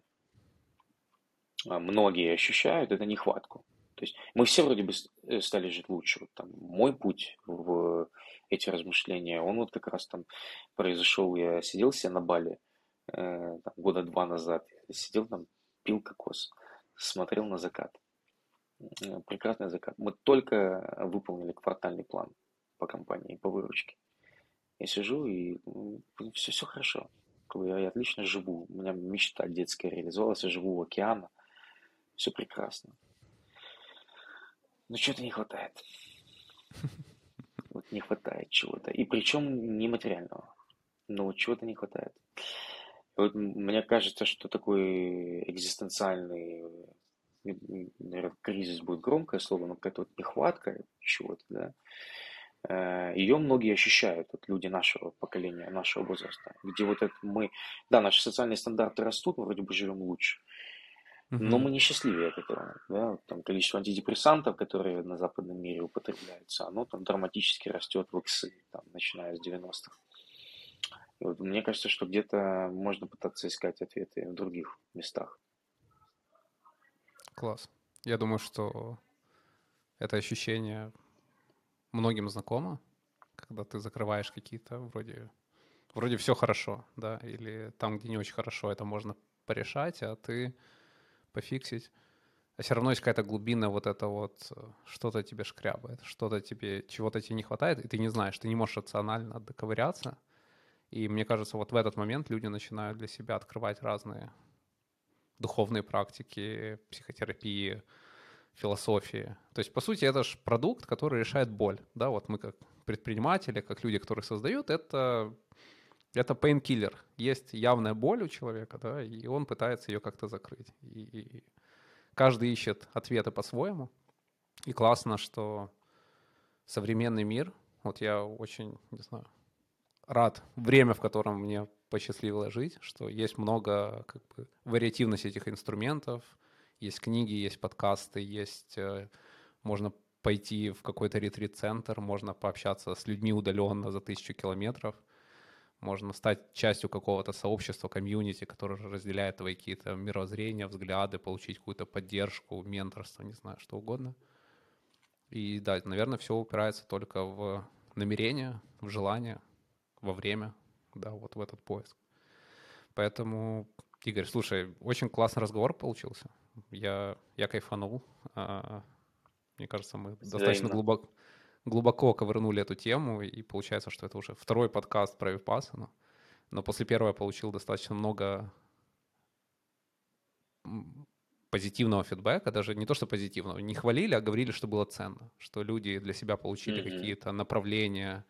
многие ощущают, это нехватку. То есть мы все вроде бы э, стали жить лучше. Вот там мой путь в эти размышления, он вот как раз там произошел, я сидел себе на Бали э, там, года два назад, сидел там, пил кокос, смотрел на закат. Э, прекрасный закат. Мы только выполнили квартальный план по компании, по выручке. Я сижу и все, все хорошо. Я отлично живу. У меня мечта детская реализовалась. Я живу у океана – все прекрасно. Но что-то не хватает. Вот не хватает чего-то. И причем не материального. Но чего-то не хватает. вот мне кажется, что такой экзистенциальный наверное, кризис будет громкое слово, но какая-то вот нехватка чего-то, да, э, ее многие ощущают, вот люди нашего поколения, нашего возраста, где вот это мы, да, наши социальные стандарты растут, мы вроде бы живем лучше, но мы не счастливее от этого. Да? Там количество антидепрессантов, которые на западном мире употребляются, оно там драматически растет в иксы, там, начиная с 90-х. И вот мне кажется, что где-то можно пытаться искать ответы в других местах. Класс. Я думаю, что это ощущение многим знакомо, когда ты закрываешь какие-то вроде вроде все хорошо, да, или там, где не очень хорошо, это можно порешать, а ты пофиксить, а все равно есть какая-то глубина вот это вот, э, что-то тебе шкрябает, что-то тебе, чего-то тебе не хватает, и ты не знаешь, ты не можешь рационально доковыряться. И мне кажется, вот в этот момент люди начинают для себя открывать разные духовные практики, психотерапии, философии. То есть, по сути, это же продукт, который решает боль. Да, вот мы как предприниматели, как люди, которые создают, это это пейнкиллер. Есть явная боль у человека, да, и он пытается ее как-то закрыть. И, и каждый ищет ответы по-своему. И классно, что современный мир, вот я очень, не знаю, рад время, в котором мне посчастливилось жить, что есть много как бы, вариативности этих инструментов, есть книги, есть подкасты, есть э, можно пойти в какой-то ретрит-центр, можно пообщаться с людьми удаленно за тысячу километров – можно стать частью какого-то сообщества, комьюнити, которое разделяет твои какие-то мировоззрения, взгляды, получить какую-то поддержку, менторство, не знаю, что угодно. И да, наверное, все упирается только в намерение, в желание, во время, да, вот в этот поиск. Поэтому, Игорь, слушай, очень классный разговор получился. Я, я кайфанул. А, мне кажется, мы Взаимно. достаточно глубоко, глубоко ковырнули эту тему, и получается, что это уже второй подкаст про Випассану. Но после первого я получил достаточно много позитивного фидбэка, даже не то, что позитивного, не хвалили, а говорили, что было ценно, что люди для себя получили mm-hmm. какие-то направления,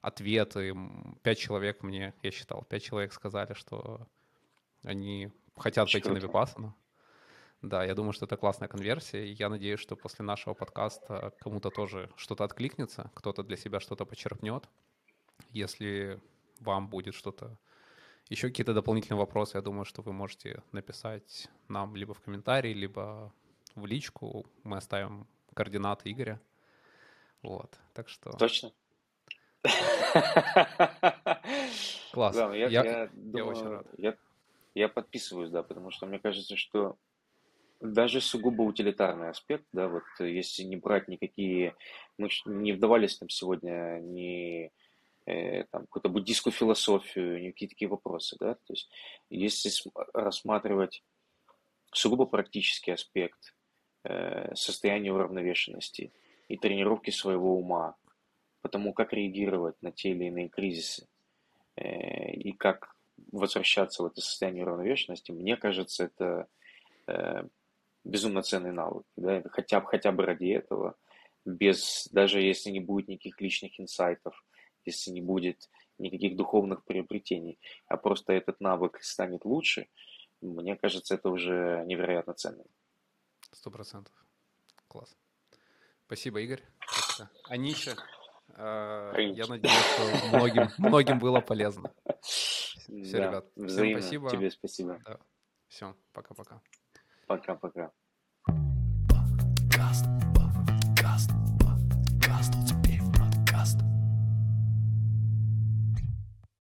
ответы. Пять человек мне, я считал, пять человек сказали, что они хотят Очень пойти на Випассану. Да, я думаю, что это классная конверсия. И я надеюсь, что после нашего подкаста кому-то тоже что-то откликнется, кто-то для себя что-то почерпнет. Если вам будет что-то, еще какие-то дополнительные вопросы, я думаю, что вы можете написать нам либо в комментарии, либо в личку. Мы оставим координаты Игоря. Вот, так что... Точно? Класс. Да, я, я, я, думаю, я очень рад. Я, я подписываюсь, да, потому что мне кажется, что даже сугубо утилитарный аспект, да, вот если не брать никакие, мы не вдавались там сегодня ни э, там, какую-то буддийскую философию, никакие такие вопросы, да, то есть если рассматривать сугубо практический аспект э, состояния уравновешенности и тренировки своего ума, потому как реагировать на те или иные кризисы э, и как возвращаться в это состояние уравновешенности, мне кажется, это э, безумно ценный навык, да, хотя бы, хотя бы ради этого, без, даже если не будет никаких личных инсайтов, если не будет никаких духовных приобретений, а просто этот навык станет лучше, мне кажется, это уже невероятно ценно. Сто процентов. Класс. Спасибо, Игорь. Анича, э, я надеюсь, что многим, многим было полезно. Все, да, ребят. Всем спасибо. Тебе спасибо. Да. Все, пока-пока. Пока-пока.